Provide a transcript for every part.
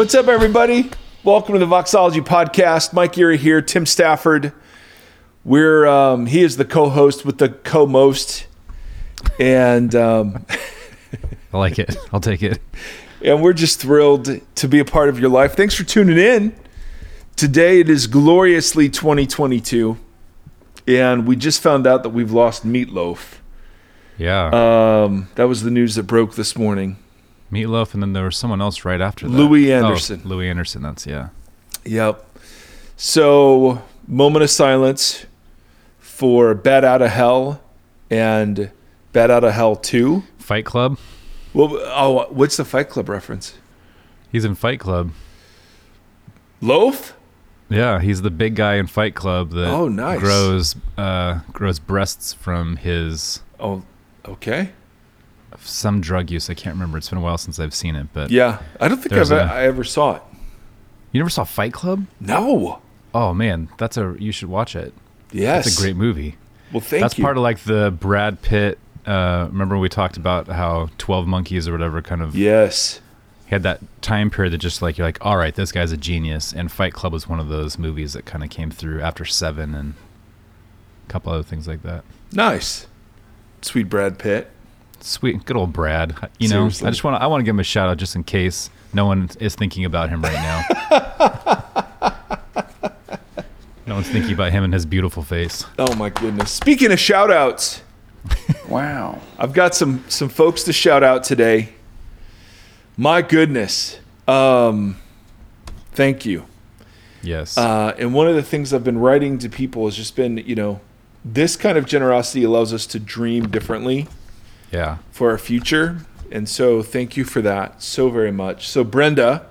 What's up, everybody? Welcome to the Voxology Podcast. Mike Erre here, Tim Stafford. We're um, he is the co-host with the co-most, and um, I like it. I'll take it. and we're just thrilled to be a part of your life. Thanks for tuning in. Today it is gloriously 2022, and we just found out that we've lost Meatloaf. Yeah. Um, that was the news that broke this morning. Meatloaf, and then there was someone else right after that. Louie Oh, Anderson. Louie Anderson. That's yeah. Yep. So, moment of silence for Bat Out of Hell and Bat Out of Hell 2. Fight Club. Well, oh, what's the Fight Club reference? He's in Fight Club. Loaf? Yeah, he's the big guy in Fight Club that Oh, nice. grows uh, grows breasts from his Oh, okay. Some drug use. I can't remember. It's been a while since I've seen it. But Yeah. I don't think I've, a- I ever saw it. you never saw Fight Club? No. Oh man, that's a you should watch it. Yes. It's a great movie. Well, thank that's you. That's part of like the Brad Pitt. Uh, remember we talked about how Twelve Monkeys or whatever kind of yes. had that time period that just like you're like, all right, this guy's a genius. And Fight Club was one of those movies that kind of came through after Seven and a couple other things like that. Nice. Sweet Brad Pitt. Sweet, good old Brad. You know, Seriously. I just want to I want to give him a shout out just in case no one is thinking about him right now. no one's thinking about him and his beautiful face. Oh, my goodness. Speaking of shout outs, Wow. I've got some some folks to shout out today. My goodness. Um, thank you. Yes. Uh, and one of the things I've been writing to people has just been, you know, this kind of generosity allows us to dream differently yeah. for our future. And so thank you for that so very much. So Brenda,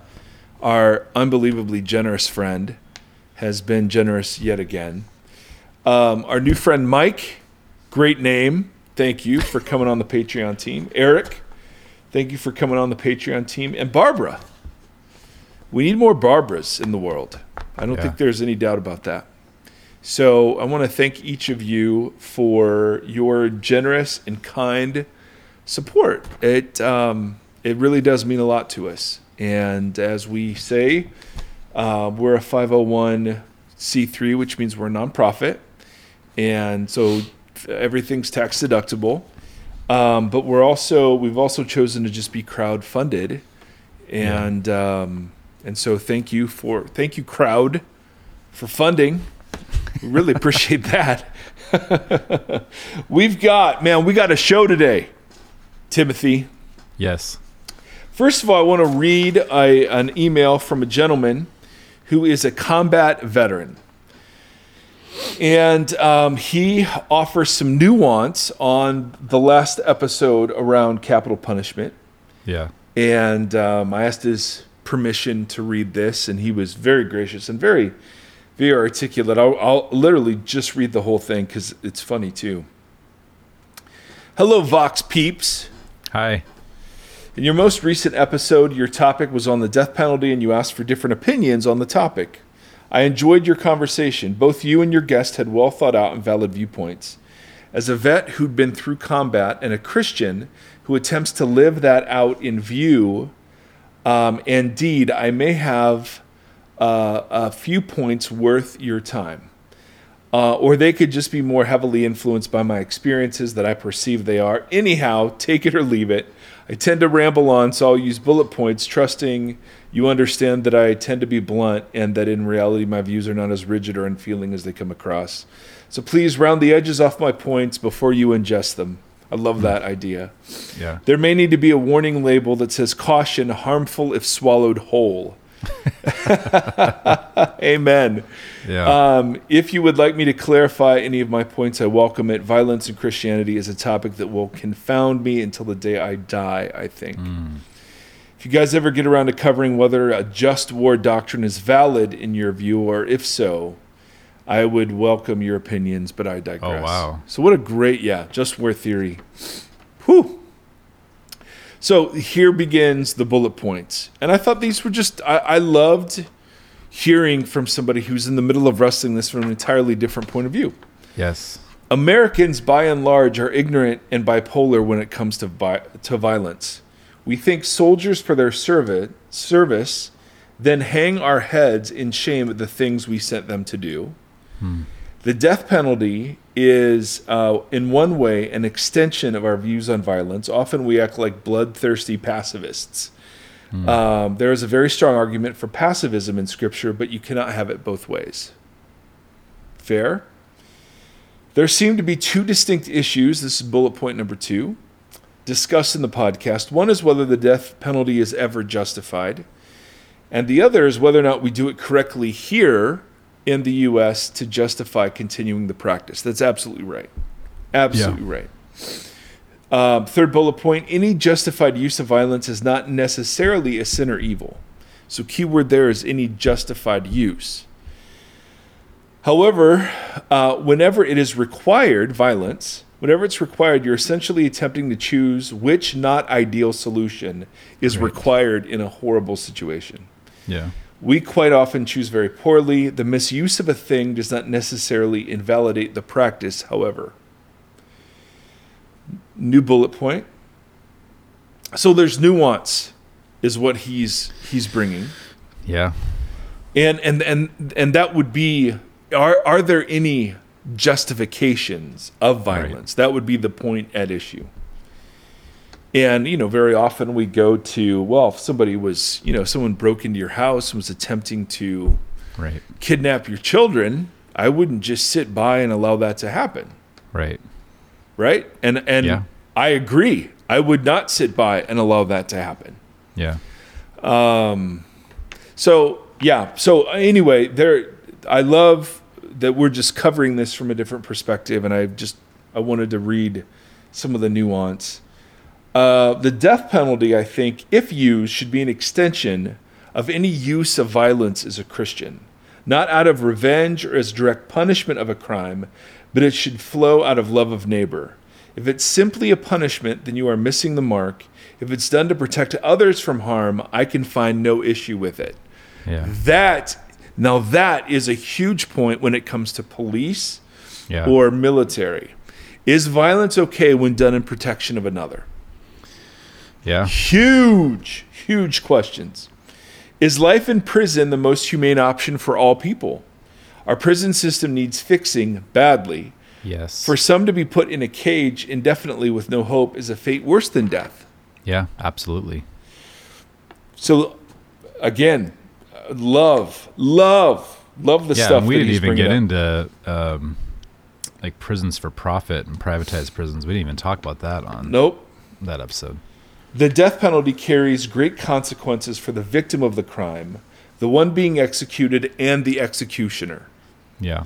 our unbelievably generous friend, has been generous yet again. Um, our new friend Mike, great name. Thank you for coming on the Patreon team. Eric, thank you for coming on the Patreon team. And Barbara. We need more Barbaras in the world. I don't Yeah. think there's any doubt about that. So I want to thank each of you for your generous and kind support. It um, it really does mean a lot to us. And as we say, uh, we're a 501c3, which means we're a nonprofit, and so everything's tax deductible. Um, but we're also we've also chosen to just be crowd funded, and um, and so thank you for thank you crowd for funding. Really appreciate that. We've got man, we got a show today, Timothy. Yes. First of all, I want to read a, an email from a gentleman who is a combat veteran. And um, he offers some nuance on the last episode around capital punishment. Yeah. And um, I asked his permission to read this, and he was very gracious and very, very articulate. I'll, I'll literally just read the whole thing because it's funny too. Hello, Vox peeps. Hi. In your most recent episode, your topic was on the death penalty and you asked for different opinions on the topic. I enjoyed your conversation. Both you and your guest had well thought out and valid viewpoints. As a vet who'd been through combat and a Christian who attempts to live that out in view um, and deed, I may have uh, a few points worth your time. Uh, or they could just be more heavily influenced by my experiences that I perceive they are. Anyhow, take it or leave it. I tend to ramble on, so I'll use bullet points, trusting you understand that I tend to be blunt and that in reality my views are not as rigid or unfeeling as they come across. So please round the edges off my points before you ingest them. I love that idea. Yeah. There may need to be a warning label that says caution harmful if swallowed whole. Amen. Yeah. Um, if you would like me to clarify any of my points, I welcome it. Violence in Christianity is a topic that will confound me until the day I die, I think. If you guys ever get around to covering whether a just war doctrine is valid in your view, or if so, I would welcome your opinions, but I digress. Oh, wow. So, what a great, yeah, just war theory. Whew. So, here begins the bullet points. And I thought these were just, I, I loved hearing from somebody who's in the middle of wrestling this from an entirely different point of view. yes. Americans, by and large, are ignorant and bipolar when it comes to vi- to violence. We think soldiers for their service service then hang our heads in shame at the things we sent them to do. Hmm. The death penalty is, uh, in one way, an extension of our views on violence. Often we act like bloodthirsty pacifists. Um, there is a very strong argument for pacifism in Scripture, but you cannot have it both ways. Fair? There seem to be two distinct issues. This is bullet point number two, discussed in the podcast. One is whether the death penalty is ever justified, and the other is whether or not we do it correctly here in the U.S. to justify continuing the practice. That's absolutely right. Absolutely right. Um, third bullet point any justified use of violence is not necessarily a sin or evil. So, keyword there is any justified use. However, uh, whenever it is required, violence, whenever it's required, you're essentially attempting to choose which not ideal solution is Right. required in a horrible situation. Yeah. We quite often choose very poorly. The misuse of a thing does not necessarily invalidate the practice, however. New bullet point. So there's nuance, is what he's he's bringing, Yeah. and and and and that would be are are there any justifications of violence? That would be the point at issue. And you know, very often we go to well, if somebody was you know someone broke into your house and was attempting to Right. kidnap your children, I wouldn't just sit by and allow that to happen, Right. right? And and Yeah. I agree. I would not sit by and allow that to happen. Yeah. Um. So yeah. So anyway, there. I love that we're just covering this from a different perspective, and I just I wanted to read some of the nuance. Uh, the death penalty, I think, if used, should be an extension of any use of violence as a Christian, not out of revenge or as direct punishment of a crime, but it should flow out of love of neighbor. If it's simply a punishment, then you are missing the mark. If it's done to protect others from harm, I can find no issue with it. Yeah. That now that is a huge point when it comes to police Yeah. or military. Is violence okay when done in protection of another? Yeah. Huge, huge questions. Is life in prison the most humane option for all people? Our prison system needs fixing badly. Yes. For some to be put in a cage indefinitely with no hope is a fate worse than death. yeah. Absolutely. So, again, love, love, love the yeah. stuff. and we didn't even get up. into um, like prisons for profit and privatized prisons. We didn't even talk about that on Nope. that episode. The death penalty carries great consequences for the victim of the crime, the one being executed, and the executioner. Yeah.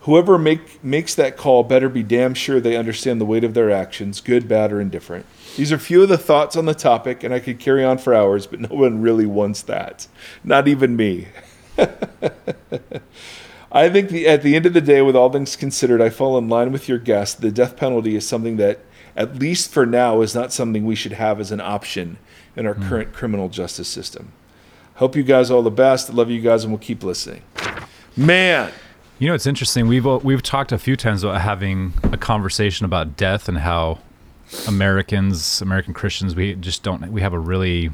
Whoever make, makes that call better be damn sure they understand the weight of their actions, good, bad, or indifferent. These are few of the thoughts on the topic, and I could carry on for hours, but no one really wants that. Not even me. I think the, at the end of the day, with all things considered, I fall in line with your guest. The death penalty is something that, at least for now, is not something we should have as an option in our hmm. current criminal justice system. Hope you guys all the best. Love you guys, and we'll keep listening. Man, You know, it's interesting. We've we've talked a few times about having a conversation about death and how Americans, American Christians, we just don't. We have a really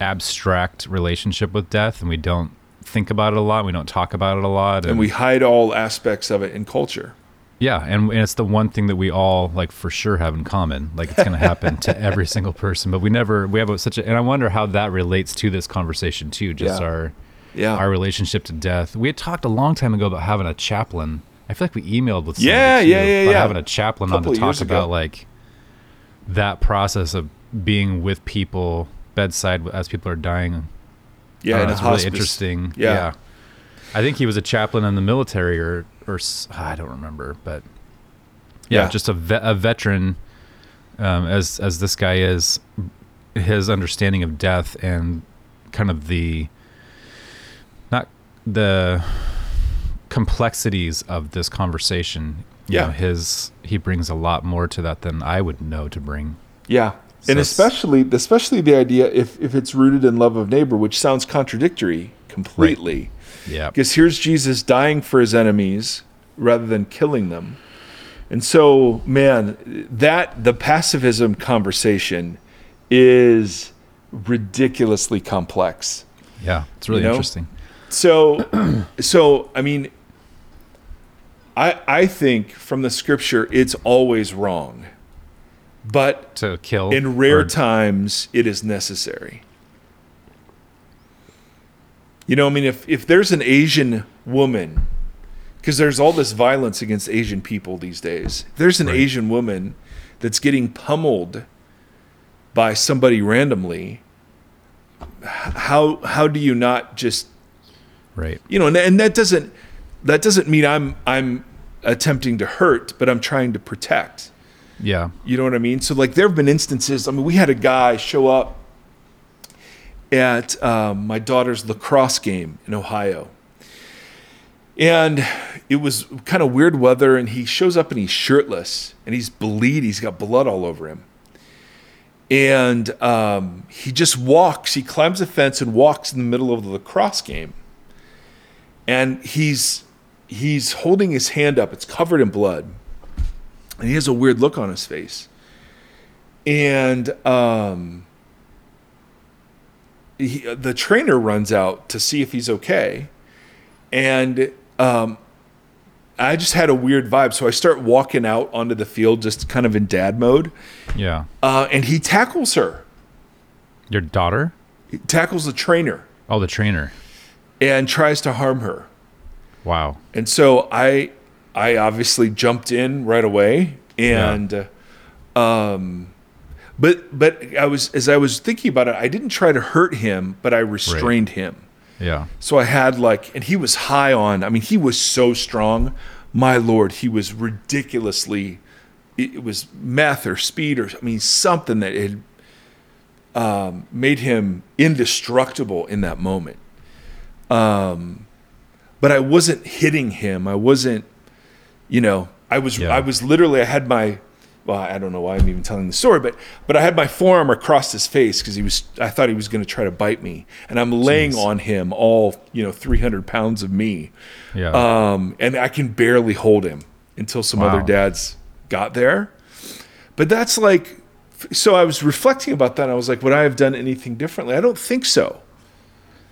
abstract relationship with death, and we don't think about it a lot. We don't talk about it a lot, and we hide all aspects of it in culture. Yeah, and, and it's the one thing that we all like for sure have in common. Like it's going to happen to every single person, but we never we have a, such a. And I wonder how that relates to this conversation too. Just Yeah. our Yeah. our relationship to death. We had talked a long time ago about having a chaplain. I feel like we emailed with Yeah, too, yeah, yeah, about yeah. having a chaplain on Couple to talk about like that process of being with people bedside as people are dying. yeah, I in don't know, a it's really interesting. Yeah. I think he was a chaplain in the military or or s- I don't remember, but yeah, Yeah. just a, ve- a veteran um, as as this guy is his understanding of death and kind of the not the complexities of this conversation. You Yeah. know, his he brings a lot more to that than I would know to bring. Yeah. So and especially especially the idea if, if it's rooted in love of neighbor, which sounds contradictory completely. Yeah. Because here's Jesus dying for his enemies rather than killing them. And so, man, that the pacifism conversation is ridiculously complex. Yeah, it's really You know? interesting. So, so I mean, I I think from the scripture it's always wrong, but To kill in rare or- times it is necessary. You know, I mean, if if there's an Asian woman, because there's all this violence against Asian people these days. If there's an Right. Asian woman that's getting pummeled by somebody randomly. How how do you not just right. you know and, and that doesn't that doesn't mean i'm i'm attempting to hurt but i'm trying to protect Yeah. you know what i mean so like there have been instances i mean we had a guy show up at um, my daughter's lacrosse game in ohio. And it was kind of weird weather and he shows up and he's shirtless and he's bleed he's got blood all over him. And um, he just walks he climbs a fence and walks in the middle of the lacrosse game. And he's he's holding his hand up it's covered in blood. And he has a weird look on his face. And um he, the trainer runs out to see if he's okay and um I just had a weird vibe so I start walking out onto the field just kind of in dad mode Yeah. uh, and he tackles her Your daughter? he tackles the trainer Oh, the trainer. and tries to harm her Wow. And so I I obviously jumped in right away and uh, um but but I was as I was thinking about it I didn't try to hurt him but I restrained him. Yeah. So I had like and he was high on I mean he was so strong. My lord, he was ridiculously it it was meth or speed or I mean something that had um, made him indestructible in that moment. Um, but I wasn't hitting him. I wasn't, you know, I was Yeah. I was literally I had my well, I don't know why I'm even telling the story, but but I had my forearm across his face because he was I thought he was going to try to bite me, and I'm laying Jeez. on him all you know 300 pounds of me, Yeah. um, and I can barely hold him until some other dads got there. But that's like, so I was reflecting about that. And I was like, would I have done anything differently? I don't think so.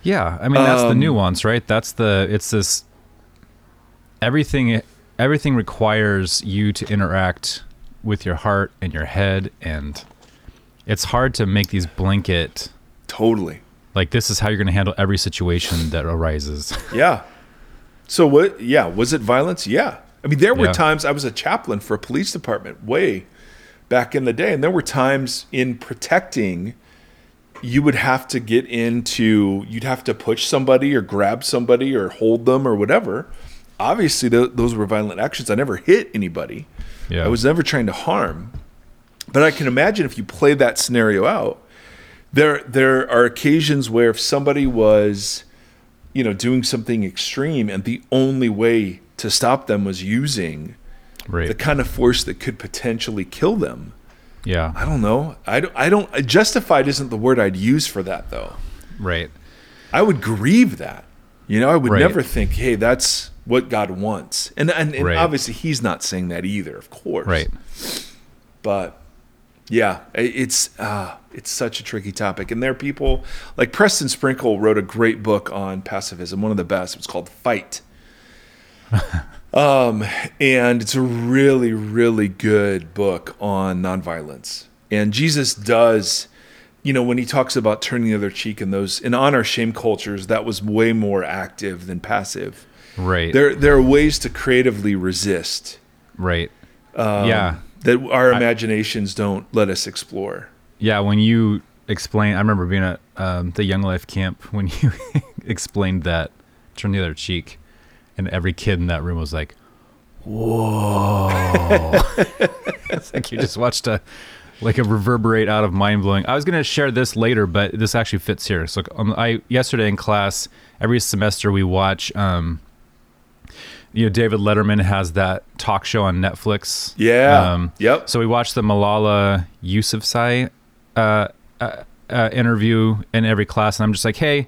Yeah, I mean that's the Um, nuance, right? That's the it's this everything everything requires you to interact with your heart and your head and it's hard to make these blanket Totally. like this is how you're going to handle every situation that arises. Yeah. So what? Yeah. Was it violence? Yeah. I mean, there were Yeah. times I was a chaplain for a police department way back in the day, and there were times in protecting, you would have to get into, you'd have to push somebody or grab somebody or hold them or whatever. Obviously, th- those were violent actions. I never hit anybody. Yeah. I was never trying to harm. But I can imagine if you play that scenario out, there there are occasions where if somebody was, you know, doing something extreme and the only way to stop them was using right. the kind of force that could potentially kill them. yeah. I don't know. I don't, I don't justified isn't the word I'd use for that though. Right. I would grieve that. You know, I would Right. never think, "Hey, that's what God wants." And and, and Right. obviously he's not saying that either, of course. Right. but yeah it's uh, it's such a tricky topic and there are people like preston sprinkle wrote a great book on pacifism one of the best it's called fight um, and it's a really really good book on nonviolence and jesus does you know when he talks about turning the other cheek in those in honor shame cultures that was way more active than passive Right. there there are ways to creatively resist right. um, Yeah. that our imaginations don't let us explore Yeah, when you explain, I remember being at um, the Young Life camp when you explained that turn the other cheek, and every kid in that room was like, "Whoa!" it's like you just watched a like a reverberate out of mind blowing. I was gonna share this later, but this actually fits here. So um, I yesterday in class, every semester we watch. Um, you know, David Letterman has that talk show on Netflix. Yeah. Um, yep. so we watched the Malala Yousafzai uh, uh, uh, interview in every class, and I'm just like, hey,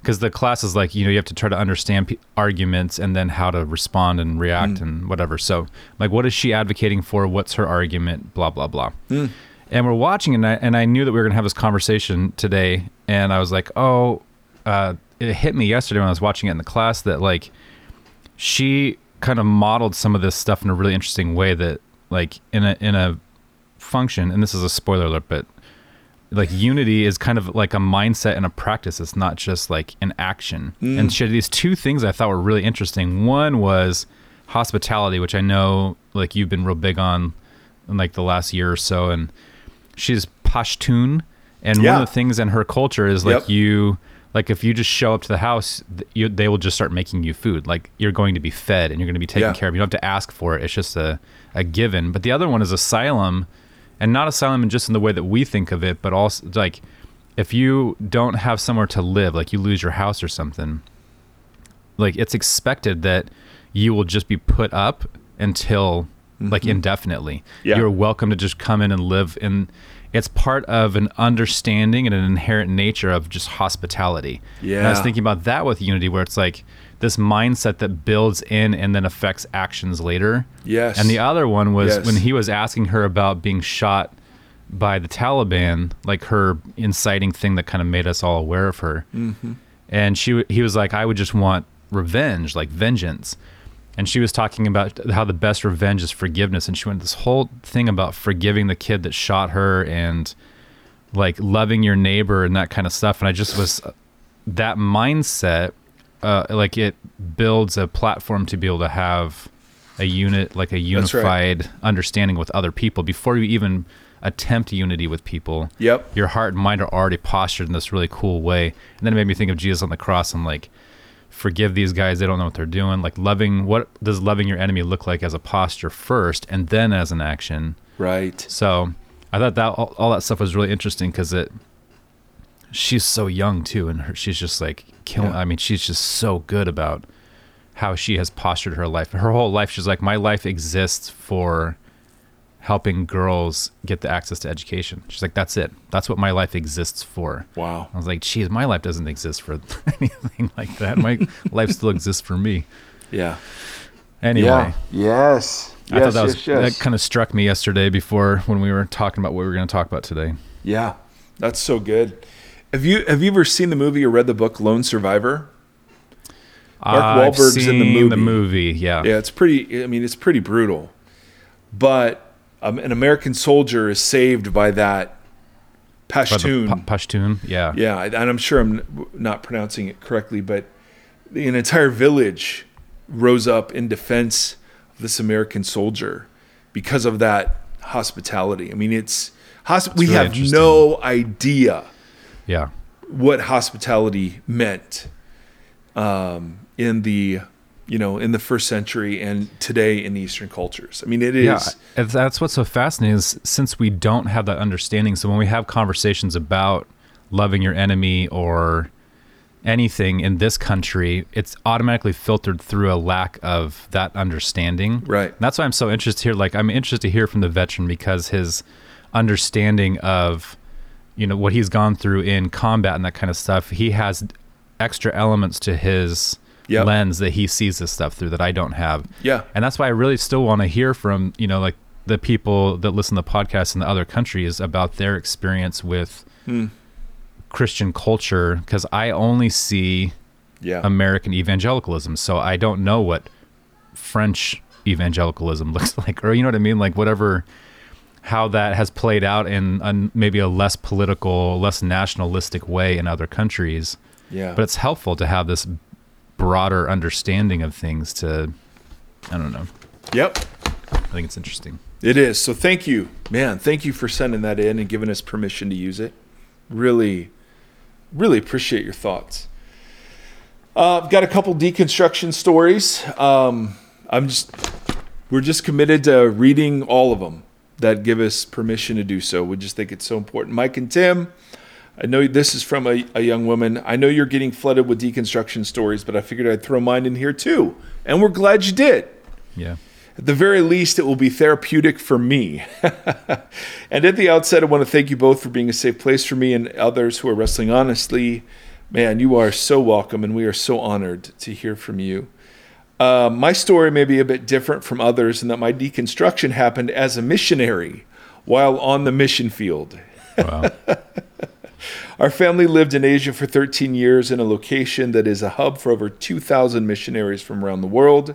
because the class is like, you know, you have to try to understand p- arguments and then how to respond and react and whatever. So, like, what is she advocating for? What's her argument? Blah blah blah. and we're watching and I, and I knew that we were going to have this conversation today and I was like oh uh, it hit me yesterday when I was watching it in the class that like she kind of modeled some of this stuff in a really interesting way that like in a in a function and this is a spoiler alert but like unity is kind of like a mindset and a practice. It's not just like an action. Mm. And she had these two things i thought were really interesting. One was hospitality which i know like you've been real big on in like the last year or so and she's pashtun. And one of the things in her culture is like Yep. you like if you just show up to the house you, they will just start making you food like you're going to be fed and you're going to be taken Yeah. care of you don't have to ask for it it's just a, a given but the other one is asylum and not asylum in just in the way that we think of it but also like if you don't have somewhere to live like you lose your house or something like it's expected that you will just be put up until like indefinitely Mm-hmm. Yeah. you're welcome to just come in and live and it's part of an understanding and an inherent nature of just hospitality and i was thinking about that with unity where it's like this mindset that builds in and then affects actions later Yes. and the other one was Yes. when he was asking her about being shot by the Taliban, like her inciting thing that kind of made us all aware of her. Mm-hmm. And she, he was like, I would just want revenge, like vengeance. And she was talking about how the best revenge is forgiveness. And she went this whole thing about forgiving the kid that shot her and like loving your neighbor and that kind of stuff. And I just was that mindset, uh, like it builds a platform to be able to have a unit, like a That's right. unified understanding with other people before you even attempt unity with people. Yep. Your heart and mind are already postured in this really cool way. And then it made me think of Jesus on the cross and like, forgive these guys. They don't know what they're doing. Like loving, what does loving your enemy look like as a posture first and then as an action? Right. So I thought that all, all that stuff was really interesting because it, she's so young too, and her, she's just like killing. Yeah. I mean, she's just so good about how she has postured her life. Her whole life, she's like, my life exists for helping girls get the access to education. She's like, that's it. That's what my life exists for. Wow. I was like, geez, my life doesn't exist for anything like that. My life still exists for me. Yeah. Anyway. Yeah. Yes. I thought that was yes, yes. that kind of struck me yesterday before when we were talking about what we were going to talk about today. Yeah, that's so good. Have you have you ever seen the movie or read the book Lone Survivor? Mark I've Wahlberg's in the movie. The movie, yeah. Yeah, it's pretty. I mean, it's pretty brutal. But um, an American soldier is saved by that By Pashtun. Pa- Pashtun, yeah. yeah, and I'm sure I'm not pronouncing it correctly, but an entire village rose up in defense of this American soldier because of that hospitality. I mean, it's hosp- we really have no idea Yeah. what hospitality meant um, in the you know in the first century and today in the Eastern cultures. I mean, it is Yeah, that's what's so fascinating is since we don't have that understanding. So when we have conversations about loving your enemy or anything in this country, it's automatically filtered through a lack of that understanding. Right. And that's why I'm so interested here. Like I'm interested to hear from the veteran because his understanding of you know what he's gone through in combat and that kind of stuff, he has extra elements to his Yep. lens that he sees this stuff through that I don't have. Yeah. And that's why I really still want to hear from, you know, like the people that listen to the podcast in the other countries about their experience with Hmm. Christian culture because I only see yeah. American evangelicalism. So I don't know what French evangelicalism looks like, or you know what I mean? Like whatever, how that has played out in a, maybe a less political, less nationalistic way in other countries. yeah. But it's helpful to have this broader understanding of things to, I don't know. yep. I think it's interesting. It is. So thank you, man. Thank you for sending that in and giving us permission to use it. Really, really appreciate your thoughts. Uh, I've got a couple deconstruction stories. Um, I'm just, we're just committed to reading all of them that give us permission to do so. We just think it's so important. Mike and Tim, I know this is from a, a young woman. I know you're getting flooded with deconstruction stories, but I figured I'd throw mine in here too. And we're glad you did. Yeah. At the very least, it will be therapeutic for me. and at the outset, I want to thank you both for being a safe place for me and others who are wrestling honestly. Man, you are so welcome, and we are so honored to hear from you. Uh, my story may be a bit different from others in that my deconstruction happened as a missionary while on the mission field. Wow. Our family lived in Asia for 13 years in a location that is a hub for over 2,000 missionaries from around the world.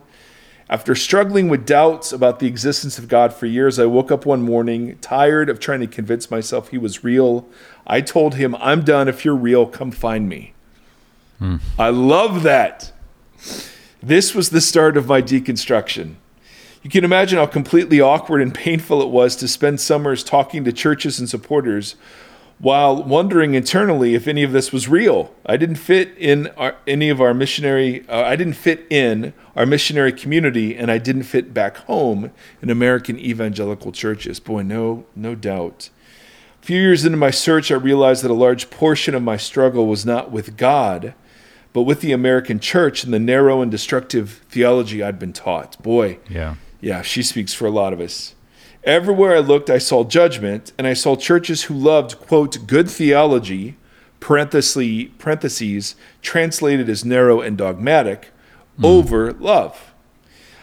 After struggling with doubts about the existence of God for years, I woke up one morning tired of trying to convince myself he was real. I told him, I'm done. If you're real, come find me. Hmm. I love that. This was the start of my deconstruction. You can imagine how completely awkward and painful it was to spend summers talking to churches and supporters while wondering internally if any of this was real. I didn't fit in our, any of our missionary uh, I didn't fit in our missionary community and I didn't fit back home in American evangelical churches. Boy, no no doubt. A few years into my search, I realized that a large portion of my struggle was not with God, but with the American church and the narrow and destructive theology I'd been taught. Boy, Yeah. yeah, she speaks for a lot of us. Everywhere I looked, I saw judgment, and I saw churches who loved, quote, good theology, parentheses, parentheses translated as narrow and dogmatic, hmm. over love.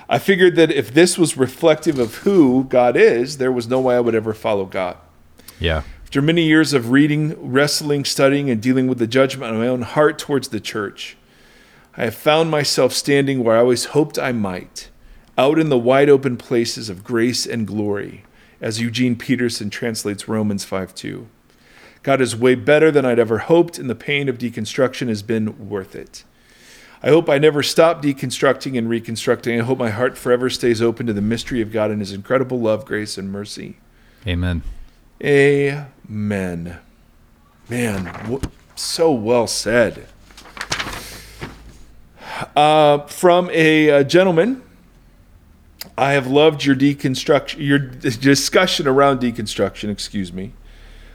I figured that if this was reflective of who God is, there was no way I would ever follow God. Yeah. After many years of reading, wrestling, studying, and dealing with the judgment of my own heart towards the church, I have found myself standing where I always hoped I might, out in the wide open places of grace and glory, as Eugene Peterson translates Romans 5 2. God is way better than I'd ever hoped, and the pain of deconstruction has been worth it. I hope I never stop deconstructing and reconstructing. I hope my heart forever stays open to the mystery of God and His incredible love, grace, and mercy. Amen. Amen. Man, w- so well said. Uh, from a, uh gentleman, I have loved your deconstruction, your discussion around deconstruction. Excuse me.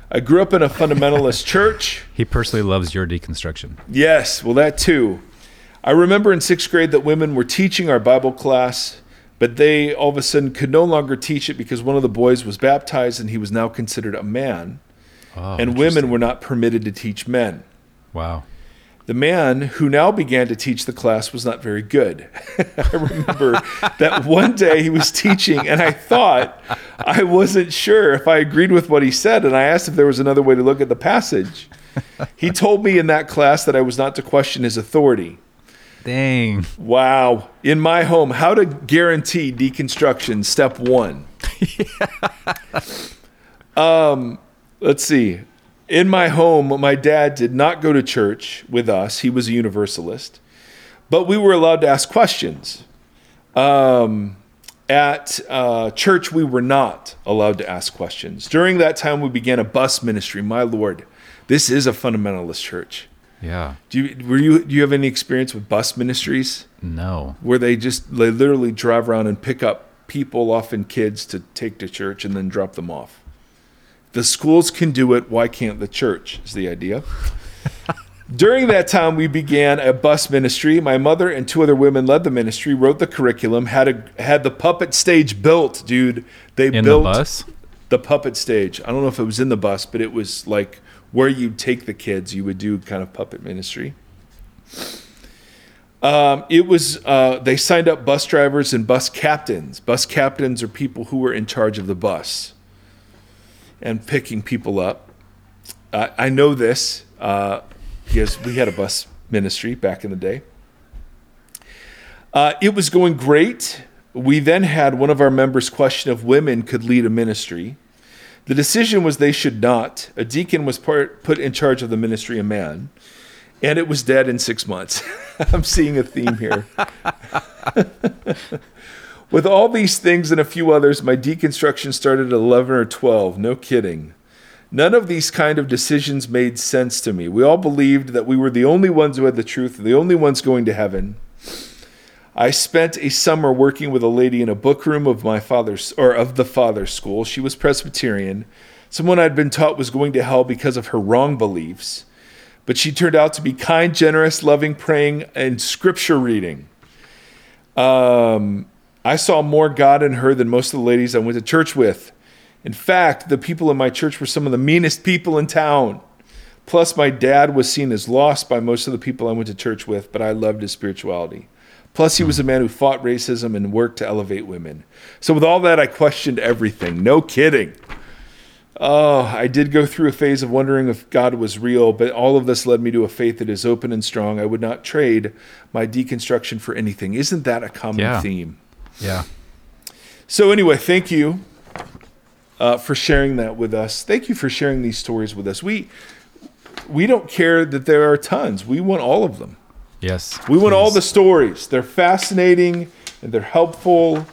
I grew up in a fundamentalist church. He personally loves your deconstruction. Yes, well, that too. I remember in sixth grade that women were teaching our Bible class, but they all of a sudden could no longer teach it because one of the boys was baptized and he was now considered a man, Oh, and women were not permitted to teach men. Wow. The man who now began to teach the class was not very good. I remember that one day he was teaching, and I thought I wasn't sure if I agreed with what he said, and I asked if there was another way to look at the passage. He told me in that class that I was not to question his authority. Dang. Wow. In my home, how to guarantee deconstruction, step one. um, let's see. In my home, my dad did not go to church with us. He was a universalist, but we were allowed to ask questions. Um, at uh, church, we were not allowed to ask questions. During that time, we began a bus ministry. My Lord, this is a fundamentalist church. Yeah. Do you were you do you have any experience with bus ministries? No. where they just they literally drive around and pick up people, often kids, to take to church and then drop them off. The schools can do it. Why can't the church? Is the idea. During that time, we began a bus ministry. My mother and two other women led the ministry, wrote the curriculum, had a had the puppet stage built, dude. They In built the bus? the puppet stage. I don't know if it was in the bus, but it was like where you'd take the kids. You would do kind of puppet ministry. Um, it was uh, they signed up bus drivers and bus captains. Bus captains are people who were in charge of the bus and picking people up. I know this uh, because we had a bus ministry back in the day. Uh, it was going great. We then had one of our members question if women could lead a ministry. The decision was they should not. A deacon was part, put in charge of the ministry, a man, and it was dead in six months. I'm seeing a theme here. With all these things and a few others, my deconstruction started at 11 or 12. No kidding. None of these kind of decisions made sense to me. We all believed that we were the only ones who had the truth, the only ones going to heaven. I spent a summer working with a lady in a book room of my father's or of the father's school. She was Presbyterian, someone I'd been taught was going to hell because of her wrong beliefs. But she turned out to be kind, generous, loving, praying, and scripture reading. Um, I saw more God in her than most of the ladies I went to church with. In fact, the people in my church were some of the meanest people in town. Plus, my dad was seen as lost by most of the people I went to church with, but I loved his spirituality. Plus, he was a man who fought racism and worked to elevate women. So, with all that, I questioned everything. No kidding. Oh, I did go through a phase of wondering if God was real, but all of this led me to a faith that is open and strong. I would not trade my deconstruction for anything. Isn't that a common Yeah. theme? Yeah. So, anyway, thank you uh, for sharing that with us. Thank you for sharing these stories with us. We we don't care that there are tons. We want all of them. Yes. We want all the stories. They're fascinating and they're helpful,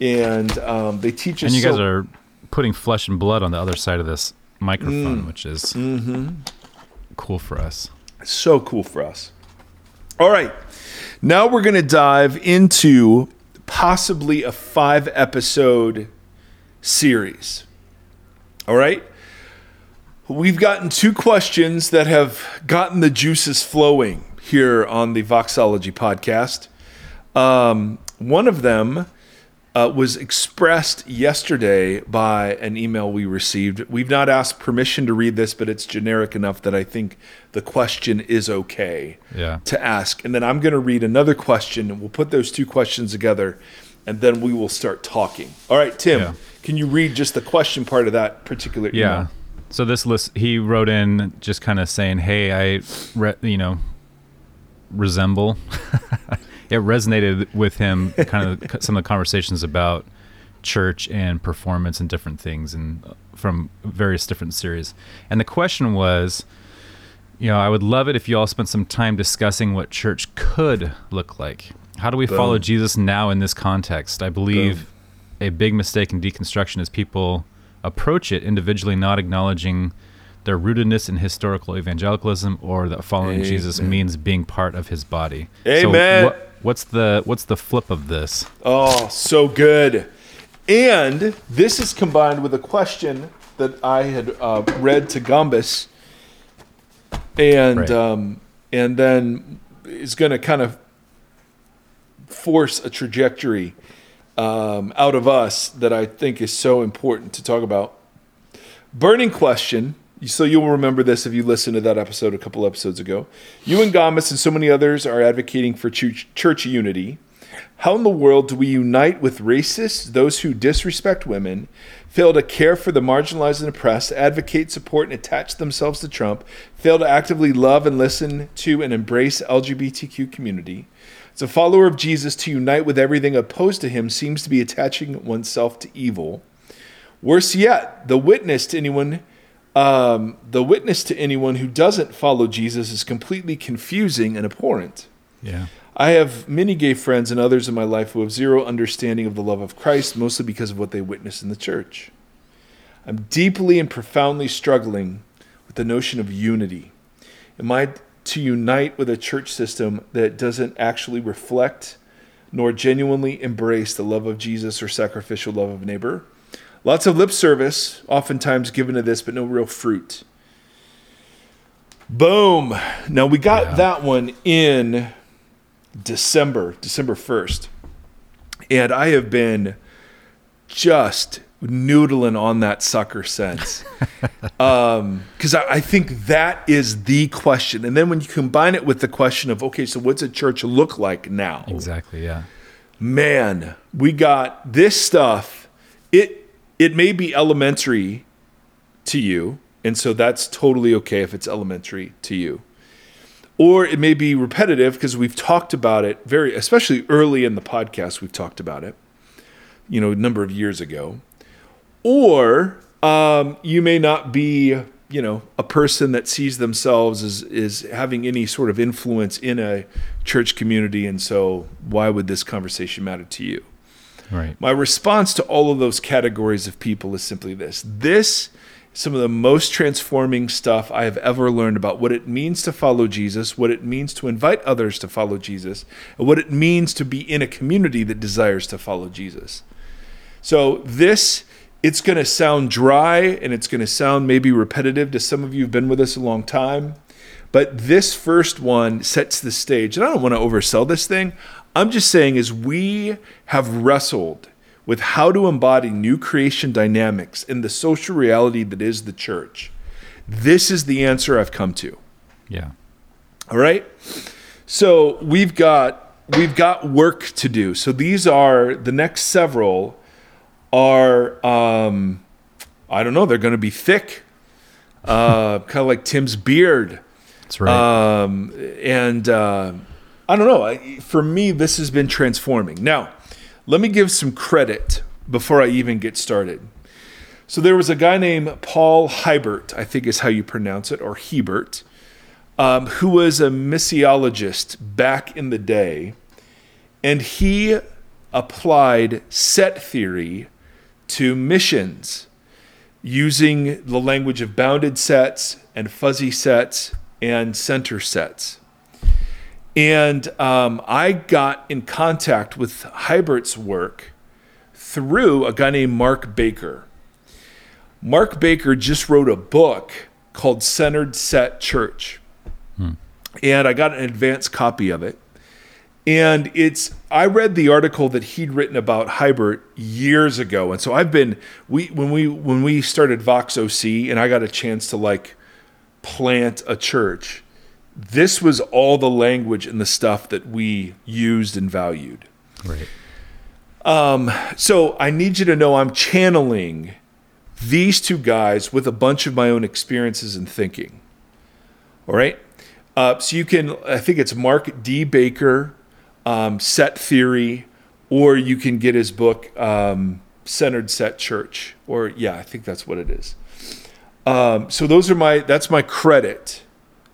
and um, they teach us. And you guys so- are putting flesh and blood on the other side of this microphone, Mm. which is Mm-hmm. cool for us. So cool for us. All right. Now we're going to dive into possibly a five episode series. All right. We've gotten two questions that have gotten the juices flowing here on the Voxology podcast. Um, one of them uh, was expressed yesterday by an email we received. We've not asked permission to read this, but it's generic enough that I think the question is okay Yeah. to ask. And then I'm going to read another question, and we'll put those two questions together, and then we will start talking. All right, Tim, Yeah. can you read just the question part of that particular email? Yeah. So this list, he wrote in just kind of saying, "Hey, I, re- you know, resemble." it resonated with him, kind of some of the conversations about church and performance and different things, and uh, from various different series. And the question was, you know, I would love it if you all spent some time discussing what church could look like. How do we follow Jesus now in this context? I believe a big mistake in deconstruction is people approach it individually, not acknowledging their rootedness in historical evangelicalism or that following Jesus means being part of his body. Amen. So what, what's the what's the flip of this? Oh, so good. And this is combined with a question that I had uh, read to Gumbus, and Right. um, and then is going to kind of force a trajectory um, out of us that I think is so important to talk about. Burning question. So you'll remember this if you listened to that episode a couple episodes ago. You and Gomis and so many others are advocating for church, church unity. How in the world do we unite with racists, those who disrespect women, fail to care for the marginalized and oppressed, advocate, support, and attach themselves to Trump, fail to actively love and listen to and embrace LGBTQ community? As a follower of Jesus, to unite with everything opposed to him seems to be attaching oneself to evil. Worse yet, the witness to anyone, um, the witness to anyone who doesn't follow Jesus is completely confusing and abhorrent. Yeah. I have many gay friends and others in my life who have zero understanding of the love of Christ, mostly because of what they witnessed in the church. I'm deeply and profoundly struggling with the notion of unity. Am I to unite with a church system that doesn't actually reflect nor genuinely embrace the love of Jesus or sacrificial love of neighbor? Lots of lip service, oftentimes given to this, but no real fruit. Boom. Now we got Yeah. that one in December, December 1st. And I have been just noodling on that sucker since. Um, because I, I think that is the question. And then when you combine it with the question of, okay, so what's a church look like now? Exactly. Yeah. man, we got this stuff. It it may be elementary to you, and so that's totally okay if it's elementary to you. Or it may be repetitive because we've talked about it very especially early in the podcast we've talked about it. You know, a number of years ago. Or um, you may not be, you know, a person that sees themselves as is having any sort of influence in a church community, and so why would this conversation matter to you? Right. My response to all of those categories of people is simply this: this is some of the most transforming stuff I have ever learned about what it means to follow Jesus, what it means to invite others to follow Jesus, and what it means to be in a community that desires to follow Jesus. So this it's going to sound dry and it's going to sound maybe repetitive to some of you who've been with us a long time. But this first one sets the stage. And I don't want to oversell this thing. I'm just saying as we have wrestled with how to embody new creation dynamics in the social reality that is the church. This is the answer I've come to. Yeah. All right. So we've got we've got work to do. So these are the next several are um, I don't know, they're going to be thick, uh, kind of like Tim's beard. That's right. Um, and uh, I don't know. For me, this has been transforming. Now, let me give some credit before I even get started. So there was a guy named Paul Hiebert, I think is how you pronounce it, or Hebert, um, who was a missiologist back in the day, and he applied set theory to missions using the language of bounded sets and fuzzy sets and center sets. And um, I got in contact with Hiebert's work through a guy named Mark Baker. Mark Baker just wrote a book called Centered Set Church. Hmm. And I got an advanced copy of it. And it's I read the article that he'd written about Hybert years ago. And so I've been we when we when we started Vox OC and I got a chance to like plant a church, this was all the language and the stuff that we used and valued. Right. Um, so I need you to know I'm channeling these two guys with a bunch of my own experiences and thinking. All right. Uh, so you can, I think it's Mark D. Baker, um, Set Theory, or you can get his book, um, Centered Set Church, or yeah, I think that's what it is. Um, so those are my, that's my credit.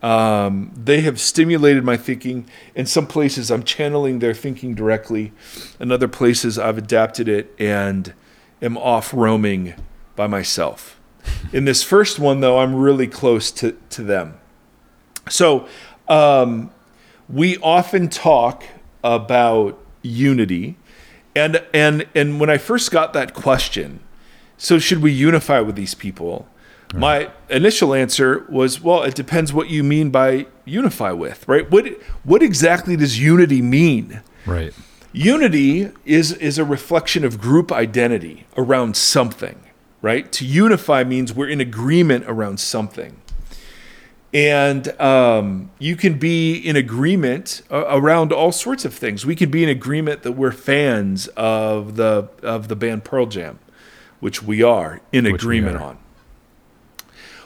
Um, they have stimulated my thinking. In some places, I'm channeling their thinking directly. In other places, I've adapted it and am off roaming by myself. In this first one, though, I'm really close to, to them. So um, we often talk about unity. And, and, and when I first got that question, so should we unify with these people? Right. My initial answer was, well, it depends what you mean by unify with, right? What, what exactly does unity mean? Right. Unity is, is a reflection of group identity around something right? To unify means we're in agreement around something. And um, you can be in agreement uh, around all sorts of things. We can be in agreement that we're fans of the of the band Pearl Jam, which we are in which agreement are. on.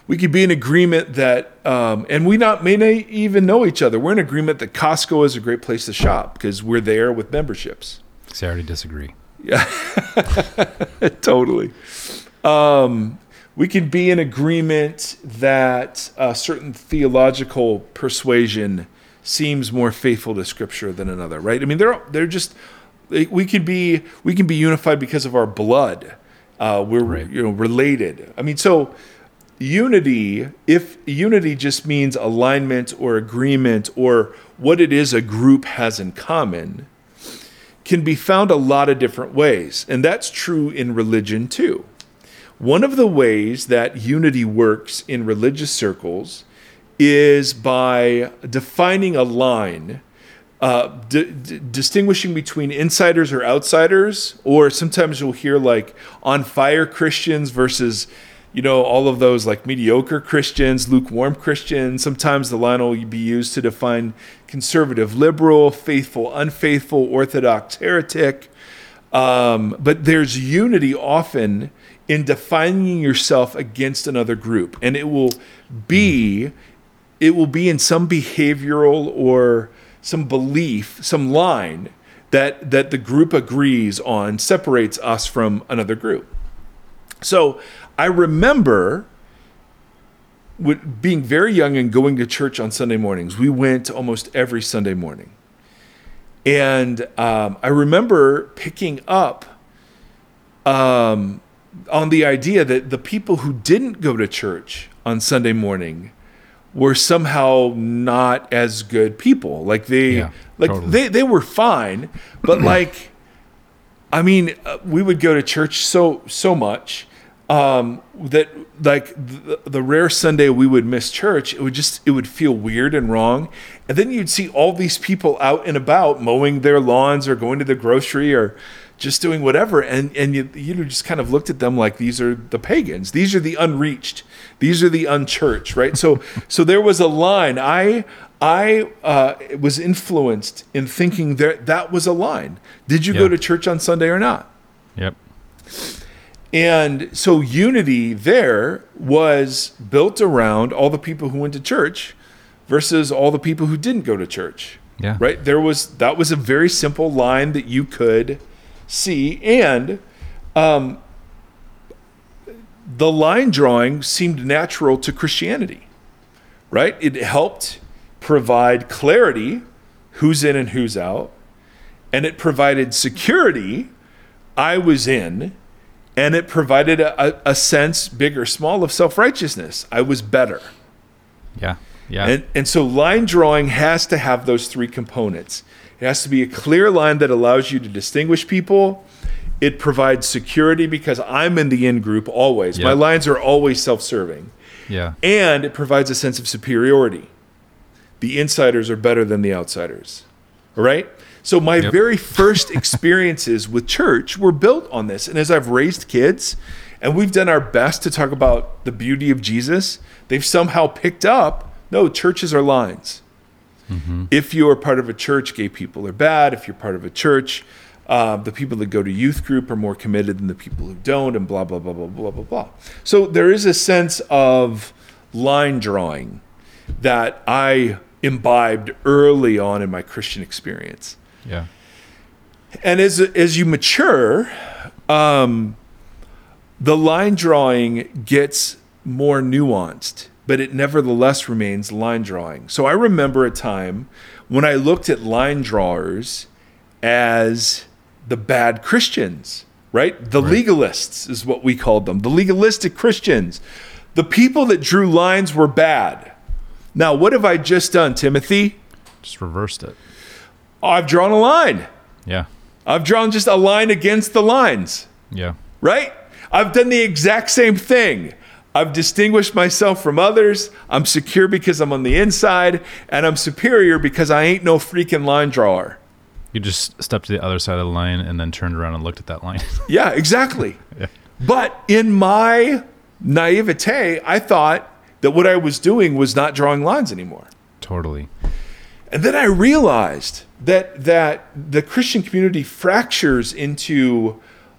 We could be in agreement that, um, and we not may not even know each other. We're in agreement that Costco is a great place to shop because we're there with memberships. See, I already disagree. Yeah, totally. Um, we can be in agreement that a certain theological persuasion seems more faithful to Scripture than another, right? I mean, they're they're just we can be we can be unified because of our blood. Uh, we're right. you know related. I mean, so unity if unity just means alignment or agreement or what it is a group has in common can be found a lot of different ways. And that's true in religion too. One of the ways that unity works in religious circles is by defining a line, uh, d- d- distinguishing between insiders or outsiders, or sometimes you'll hear like on fire Christians versus, you know, all of those like mediocre Christians, lukewarm Christians. Sometimes the line will be used to define conservative, liberal, faithful, unfaithful, orthodox, heretic. Um, but there's unity often in defining yourself against another group and it will be it will be in some behavioral or some belief some line that that the group agrees on separates us from another group so i remember being very young and going to church on sunday mornings we went almost every sunday morning and um, i remember picking up um, on the idea that the people who didn't go to church on Sunday morning were somehow not as good people. Like they yeah, like totally. they they were fine, but like I mean, uh, we would go to church so so much um, that like the, the, rare Sunday we would miss church, it would just it would feel weird and wrong. And then you'd see all these people out and about mowing their lawns or going to the grocery or just doing whatever. And and you you just kind of looked at them like these are the pagans. These are the unreached. These are the unchurched right? So so there was a line. I i uh, was influenced in thinking that that was a line. Did you yep. go to church on sunday or not? Yep And so unity there was built around all the people who went to church versus all the people who didn't go to church. Yeah. Right? There was that was a very simple line that you could see and um, the line drawing seemed natural to Christianity. Right? It helped provide clarity who's in and who's out and it provided security I was in and it provided a, a sense, big or small, of self righteousness. I was better. Yeah. Yeah. And, and so line drawing has to have those three components. It has to be a clear line that allows you to distinguish people. It provides security because I'm in the in group always. My lines are always self serving. yeah. And it provides a sense of superiority. The insiders are better than the outsiders. All right? So my Yep. very first experiences with church were built on this. And as I've raised kids and we've done our best to talk about the beauty of Jesus, they've somehow picked up no, churches are lines. If you are part of a church, gay people are bad. If you're part of a church, uh, the people that go to youth group are more committed than the people who don't, and blah, blah, blah, blah, blah, blah, blah. So there is a sense of line drawing that I imbibed early on in my Christian experience. Yeah. And as as you mature, um, the line drawing gets more nuanced, but it nevertheless remains line drawing. So I remember a time when I looked at line drawers as the bad Christians, right? The legalists is what we called them, the legalistic Christians. The people that drew lines were bad. Now, what have I just done, Timothy? Just reversed it. I've drawn a line. Yeah. I've drawn just a line against the lines, Yeah. right? I've done the exact same thing. I've distinguished myself from others. I'm secure because I'm on the inside, and I'm superior because I ain't no freaking line drawer. You just stepped to the other side of the line and then turned around and looked at that line. Yeah, exactly. Yeah. But in my naivete, I thought that what I was doing was not drawing lines anymore. totally. And then I realized that that the Christian community fractures into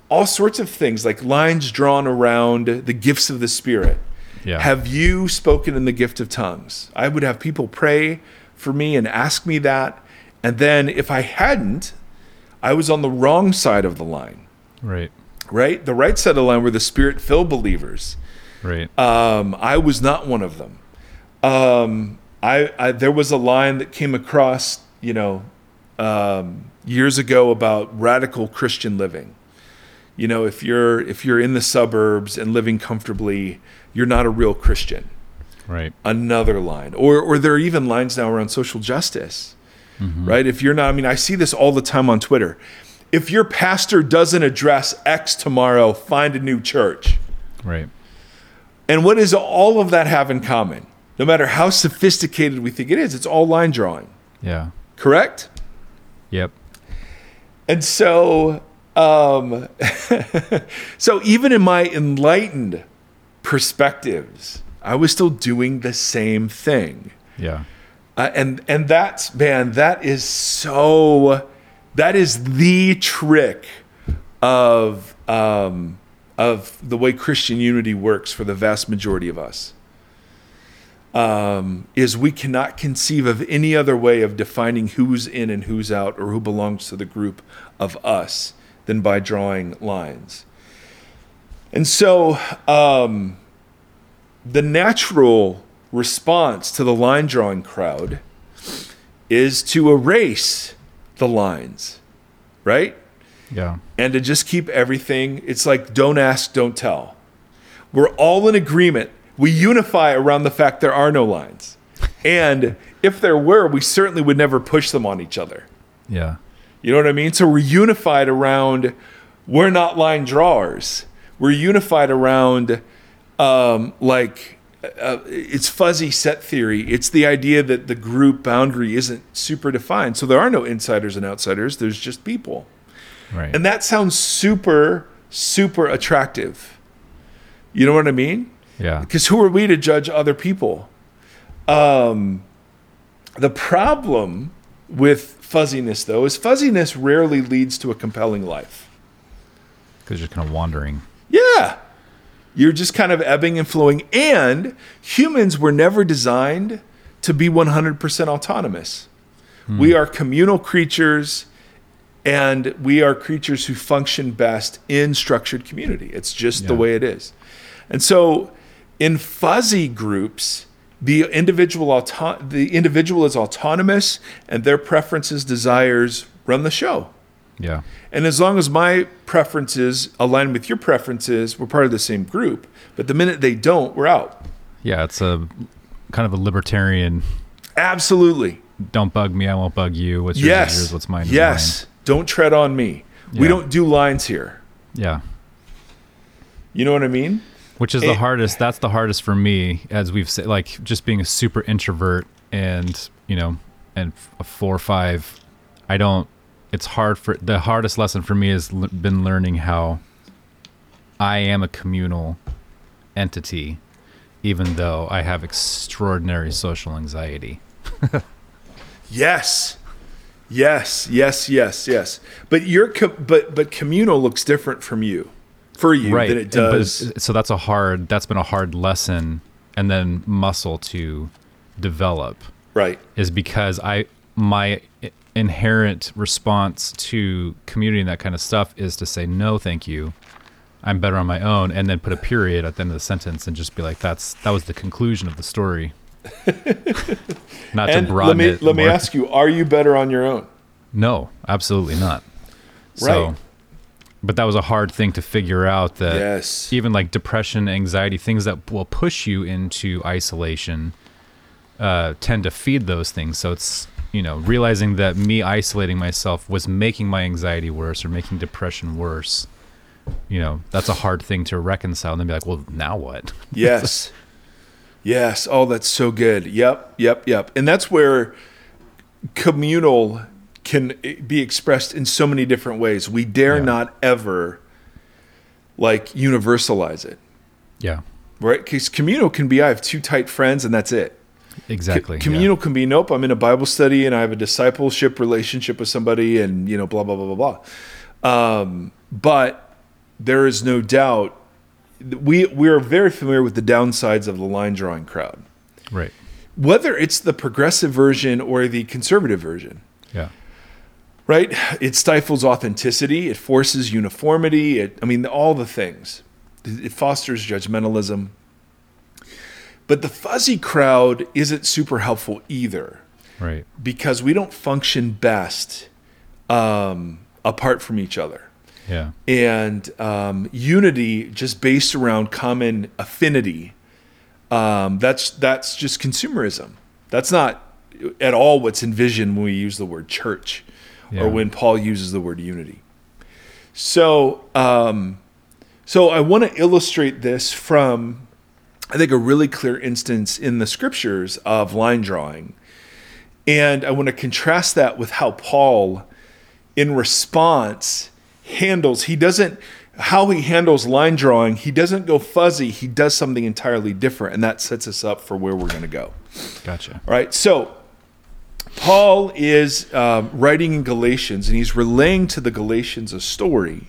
all sorts of things like lines drawn around the gifts of the spirit. Yeah. Have you spoken in the gift of tongues? I would have people pray for me and ask me that. And then if I hadn't, I was on the wrong side of the line, Right. right? The right side of the line were the spirit filled believers. Right. Um, I was not one of them. Um, I, I there was a line that came across, you know, um, years ago about radical Christian living. You know, if you're if you're in the suburbs and living comfortably, you're not a real Christian. right. Another line, or or there are even lines now around social justice, right? If you're not, I mean, I see this all the time on Twitter. If your pastor doesn't address X tomorrow, find a new church. Right. And what does all of that have in common? No matter how sophisticated we think it is, it's all line drawing, Yeah. correct? Yep. And so, um, so even in my enlightened perspectives, I was still doing the same thing. Yeah. Uh, and and that's man, that is so. That is the trick of um, of the way Christian unity works for the vast majority of us. Um, is we cannot conceive of any other way of defining who's in and who's out or who belongs to the group of us than by drawing lines. And so, um, the natural response to the line drawing crowd is to erase the lines, right? Yeah. And to just keep everything, it's like don't ask, don't tell. We're all in agreement. We unify around the fact there are no lines. And if there were, we certainly would never push them on each other. Yeah. You know what I mean? So we're unified around we're not line drawers. We're unified around um, like uh, it's fuzzy set theory. It's the idea that the group boundary isn't super defined. So there are no insiders and outsiders. There's just people. Right. And that sounds super, super attractive. You know what I mean? Yeah. Because who are we to judge other people? Um, the problem with fuzziness, though, is fuzziness rarely leads to a compelling life. Because you're kind of wandering. Yeah. You're just kind of ebbing and flowing. And humans were never designed to be 100% autonomous. We are communal creatures and we are creatures who function best in structured community. It's just the way it is. And so in fuzzy groups, the individual auto- the individual is autonomous and their preferences, desires run the show. Yeah. And as long as my preferences align with your preferences, we're part of the same group. But the minute they don't, we're out. Yeah. It's a kind of a libertarian. Absolutely. Don't bug me. I won't bug you. What's yours? yes. Yours. What's mine? Yes. Don't tread on me. We don't do lines here. Yeah. You know what I mean? Which is the hardest. That's the hardest for me, as we've said, like just being a super introvert and, you know, and a four or five. I don't, it's hard for, the hardest lesson for me has l- been learning how I am a communal entity, even though I have extraordinary social anxiety. Yes. Yes, yes, yes, yes. But your co- but but communal looks different from you. For you right. than it does. so that's a hard, that's been a hard lesson and then muscle to develop. right. is because I my inherent response to community and that kind of stuff is to say no, thank you. I'm better on my own, and then put a period at the end of the sentence and just be like, "That's that was the conclusion of the story." Not And to let broaden me it. let me ask you, are you better on your own? No, absolutely not. So, Right. But that was a hard thing to figure out. That Yes. even like depression, anxiety, things that will push you into isolation, uh, tend to feed those things. So it's you know realizing that me isolating myself was making my anxiety worse or making depression worse. You know that's a hard thing to reconcile. And then be like, well, now what? Yes. yes. Oh, that's so good. Yep, yep, yep. And that's where communal can be expressed in so many different ways. We dare Yeah. not ever like universalize it, Yeah, right? Because communal can be I have two tight friends and that's it. exactly. Yeah. communal can be nope. I'm in a Bible study and I have a discipleship relationship with somebody, and you know, blah blah blah blah blah. Um, but there is no doubt we we are very familiar with the downsides of the line drawing crowd, Right. whether it's the progressive version or the conservative version. Right? It stifles authenticity. It forces uniformity. It, I mean, all the things. It it fosters judgmentalism. But the fuzzy crowd isn't super helpful either Right. because we don't function best um, apart from each other. Yeah. And um, unity, just based around common affinity, um, that's that's just consumerism. That's not at all what's envisioned when we use the word church Yeah. or when Paul uses the word unity. So, um, so I want to illustrate this from, I think, a really clear instance in the scriptures of line drawing. And I want to contrast that with how Paul, in response, handles, he doesn't, how he handles line drawing, he doesn't go fuzzy, he does something entirely different. And that sets us up for where we're going to go. Gotcha. All right, so Paul is um, writing in Galatians, and he's relaying to the Galatians a story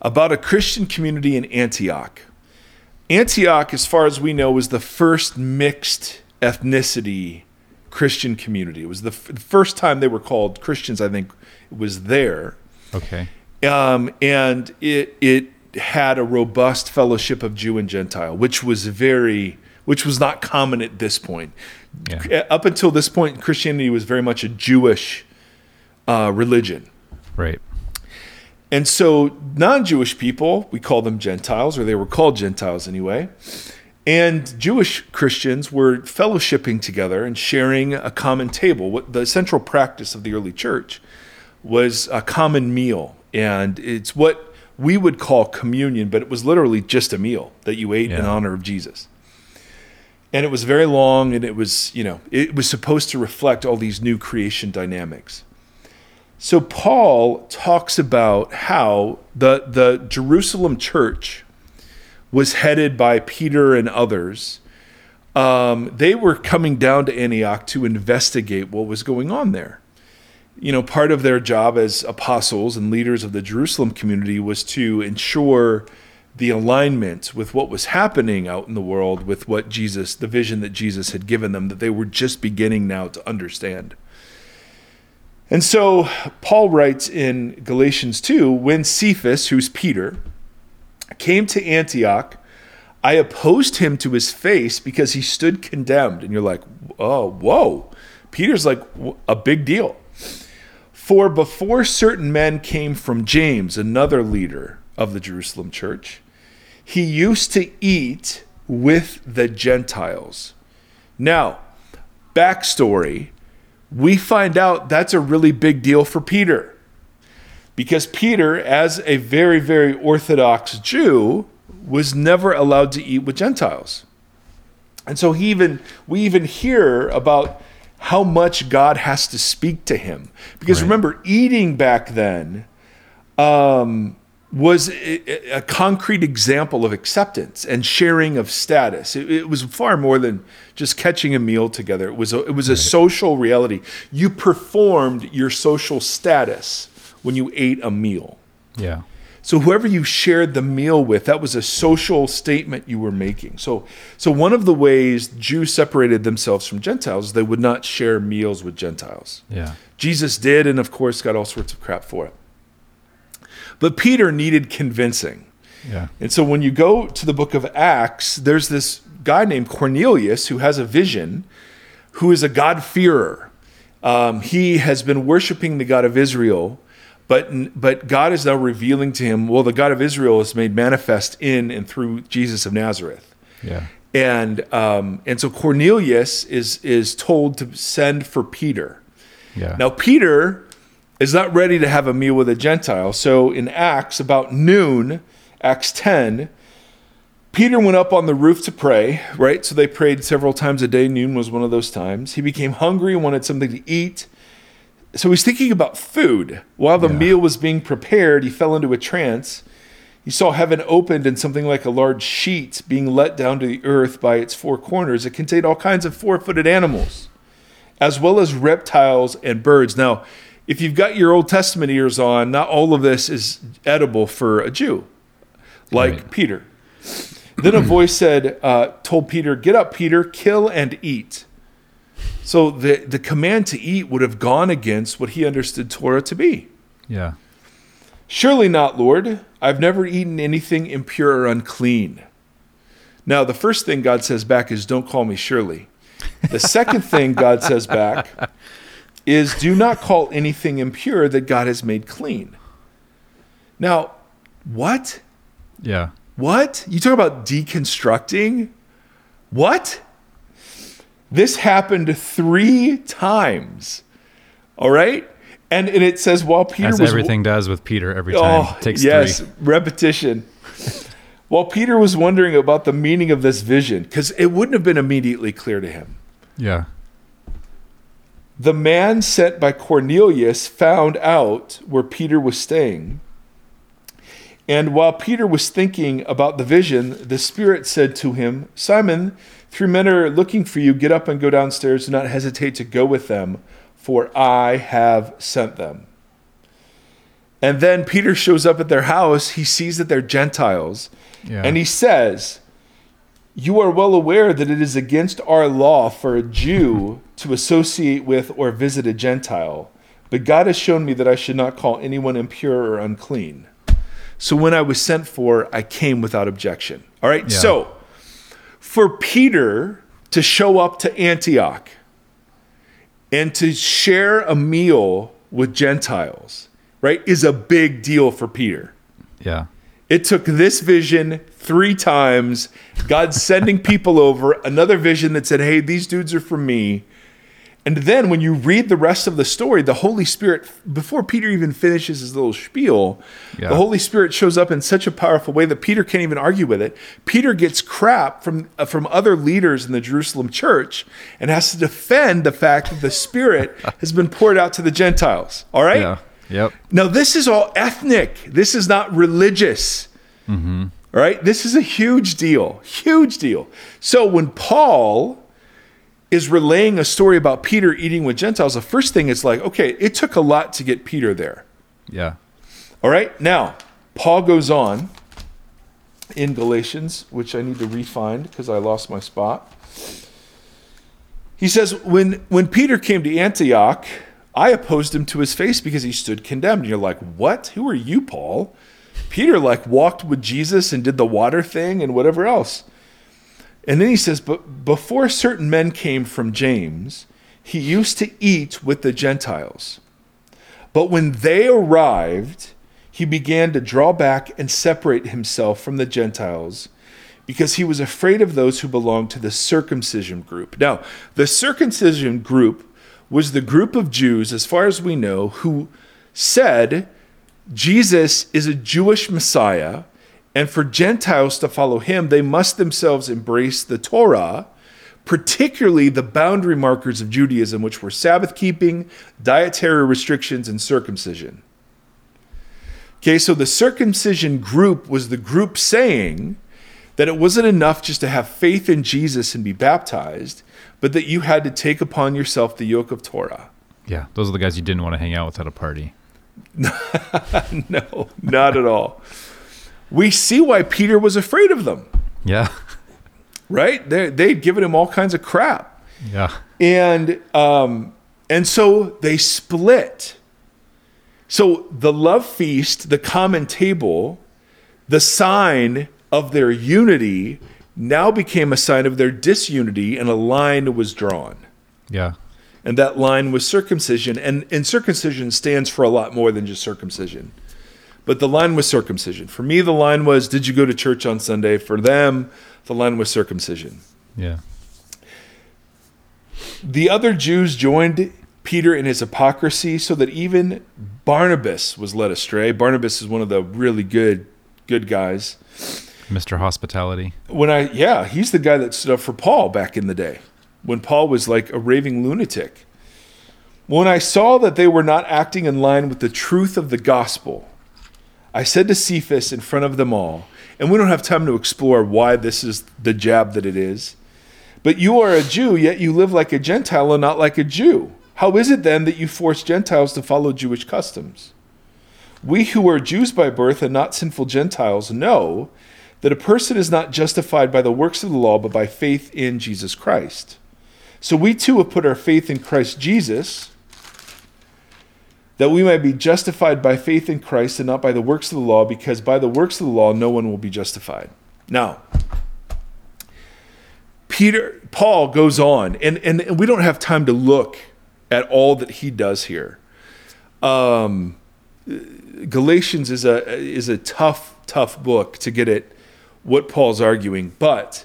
about a Christian community in Antioch. Antioch, as far as we know, was the first mixed ethnicity Christian community. It was the, f- the first time they were called Christians, I think, it was there. Okay. Um, and it it had a robust fellowship of Jew and Gentile, which was very which was not common at this point. Yeah. Up until this point, Christianity was very much a Jewish uh, religion. Right. And so non-Jewish people, we call them Gentiles, or they were called Gentiles anyway. And Jewish Christians were fellowshipping together and sharing a common table. What the central practice of the early church was a common meal. And it's what we would call communion, but it was literally just a meal that you ate in honor of Jesus. And it was very long and it was, you know, it was supposed to reflect all these new creation dynamics. So Paul talks about how the the Jerusalem church was headed by Peter and others. Um, they were coming down to Antioch to investigate what was going on there. You know, part of their job as apostles and leaders of the Jerusalem community was to ensure the alignment with what was happening out in the world with what Jesus, the vision that Jesus had given them, that they were just beginning now to understand. And so Paul writes in Galatians 2 when Cephas, who's Peter, came to Antioch, I opposed him to his face because he stood condemned. And you're like, oh, whoa. Peter's like a big deal. For before certain men came from James, another leader of the Jerusalem church, he used to eat with the Gentiles. Now, backstory we find out that's a really big deal for Peter. Because Peter, as a very, very Orthodox Jew, was never allowed to eat with Gentiles. And so he even we even hear about how much God has to speak to him. Because right. remember, eating back then um, was a, concrete example of acceptance and sharing of status. It, it, was far more than just catching a meal together. It was a, it was a social reality. You performed your social status when you ate a meal. Yeah. So whoever you shared the meal with, that was a social statement you were making. So so one of the ways Jews separated themselves from Gentiles, they would not share meals with Gentiles. Yeah. Jesus did and of course got all sorts of crap for it. But Peter needed convincing. Yeah. And so when you go to the book of Acts, there's this guy named Cornelius who has a vision, who is a God-fearer. Um, he has been worshiping the God of Israel, but but God is now revealing to him, well, the God of Israel is made manifest in and through Jesus of Nazareth. Yeah. And um, and so Cornelius is is told to send for Peter. Yeah. Now Peter is not ready to have a meal with a Gentile. So in Acts, about noon, Acts 10, Peter went up on the roof to pray, right? So they prayed several times a day. Noon was one of those times. He became hungry and wanted something to eat. So he's thinking about food. While the yeah. meal was being prepared, he fell into a trance. He saw heaven opened and something like a large sheet being let down to the earth by its four corners. It contained all kinds of four footed animals, as well as reptiles and birds. Now, if you've got your Old Testament ears on, not all of this is edible for a Jew, like right. Peter. Then a voice said, uh, told Peter, Get up, Peter, kill and eat. So the, the command to eat would have gone against what he understood Torah to be. Yeah. Surely not, Lord. I've never eaten anything impure or unclean. Now, the first thing God says back is, Don't call me surely. The second thing God says back is do not call anything impure that God has made clean. Now, what? Yeah. What? You talk about deconstructing? What? This happened three times. All right? And, and it says while Peter As was everything does with Peter every oh, time. Oh, takes yes, three. repetition. while Peter was wondering about the meaning of this vision, because it wouldn't have been immediately clear to him. Yeah. The man sent by Cornelius found out where Peter was staying. And while Peter was thinking about the vision, the Spirit said to him, Simon, three men are looking for you. Get up and go downstairs. Do not hesitate to go with them, for I have sent them. And then Peter shows up at their house. He sees that they're Gentiles. Yeah. And he says, You are well aware that it is against our law for a Jew to associate with or visit a Gentile, but God has shown me that I should not call anyone impure or unclean. So when I was sent for, I came without objection. All right. Yeah. So for Peter to show up to Antioch and to share a meal with Gentiles, right, is a big deal for Peter. Yeah. It took this vision three times, God sending people over, another vision that said, hey, these dudes are from me. And then when you read the rest of the story, the Holy Spirit, before Peter even finishes his little spiel, yeah. the Holy Spirit shows up in such a powerful way that Peter can't even argue with it. Peter gets crap from, uh, from other leaders in the Jerusalem church and has to defend the fact that the Spirit has been poured out to the Gentiles. All right? Yeah. Yep. Now, this is all ethnic, this is not religious. Mm-hmm. All right? This is a huge deal. Huge deal. So when Paul is relaying a story about Peter eating with Gentiles, the first thing is like, okay, it took a lot to get Peter there. Yeah. All right. Now, Paul goes on in Galatians, which I need to refind because I lost my spot. He says, when, when Peter came to Antioch, I opposed him to his face because he stood condemned. And you're like, what? Who are you, Paul? Peter like walked with Jesus and did the water thing and whatever else. And then he says, but before certain men came from James, he used to eat with the Gentiles. But when they arrived, he began to draw back and separate himself from the Gentiles because he was afraid of those who belonged to the circumcision group. Now, the circumcision group was the group of Jews, as far as we know, who said Jesus is a Jewish Messiah, and for Gentiles to follow him, they must themselves embrace the Torah, particularly the boundary markers of Judaism, which were Sabbath keeping, dietary restrictions, and circumcision. Okay, so the circumcision group was the group saying that it wasn't enough just to have faith in Jesus and be baptized, but that you had to take upon yourself the yoke of Torah. Yeah, those are the guys you didn't want to hang out with at a party. no, not at all. We see why Peter was afraid of them. Yeah. Right? They, they'd given him all kinds of crap. Yeah. And um, and so they split. So the love feast, the common table, the sign of their unity now became a sign of their disunity, and a line was drawn. Yeah. And that line was circumcision. And, and circumcision stands for a lot more than just circumcision. But the line was circumcision. For me, the line was, Did you go to church on Sunday? For them, the line was circumcision. Yeah. The other Jews joined Peter in his hypocrisy so that even Barnabas was led astray. Barnabas is one of the really good good guys. Mr. Hospitality. When I yeah, he's the guy that stood up for Paul back in the day when Paul was like a raving lunatic. When I saw that they were not acting in line with the truth of the gospel, I said to Cephas in front of them all, and we don't have time to explore why this is the jab that it is, but you are a Jew, yet you live like a Gentile and not like a Jew. How is it then that you force Gentiles to follow Jewish customs? We who are Jews by birth and not sinful Gentiles know that a person is not justified by the works of the law, but by faith in Jesus Christ. So we too have put our faith in Christ Jesus, that we might be justified by faith in Christ and not by the works of the law, because by the works of the law no one will be justified. Now, Peter, Paul goes on, and, and, and we don't have time to look at all that he does here. Um, Galatians is a is a tough tough book to get at what Paul's arguing, but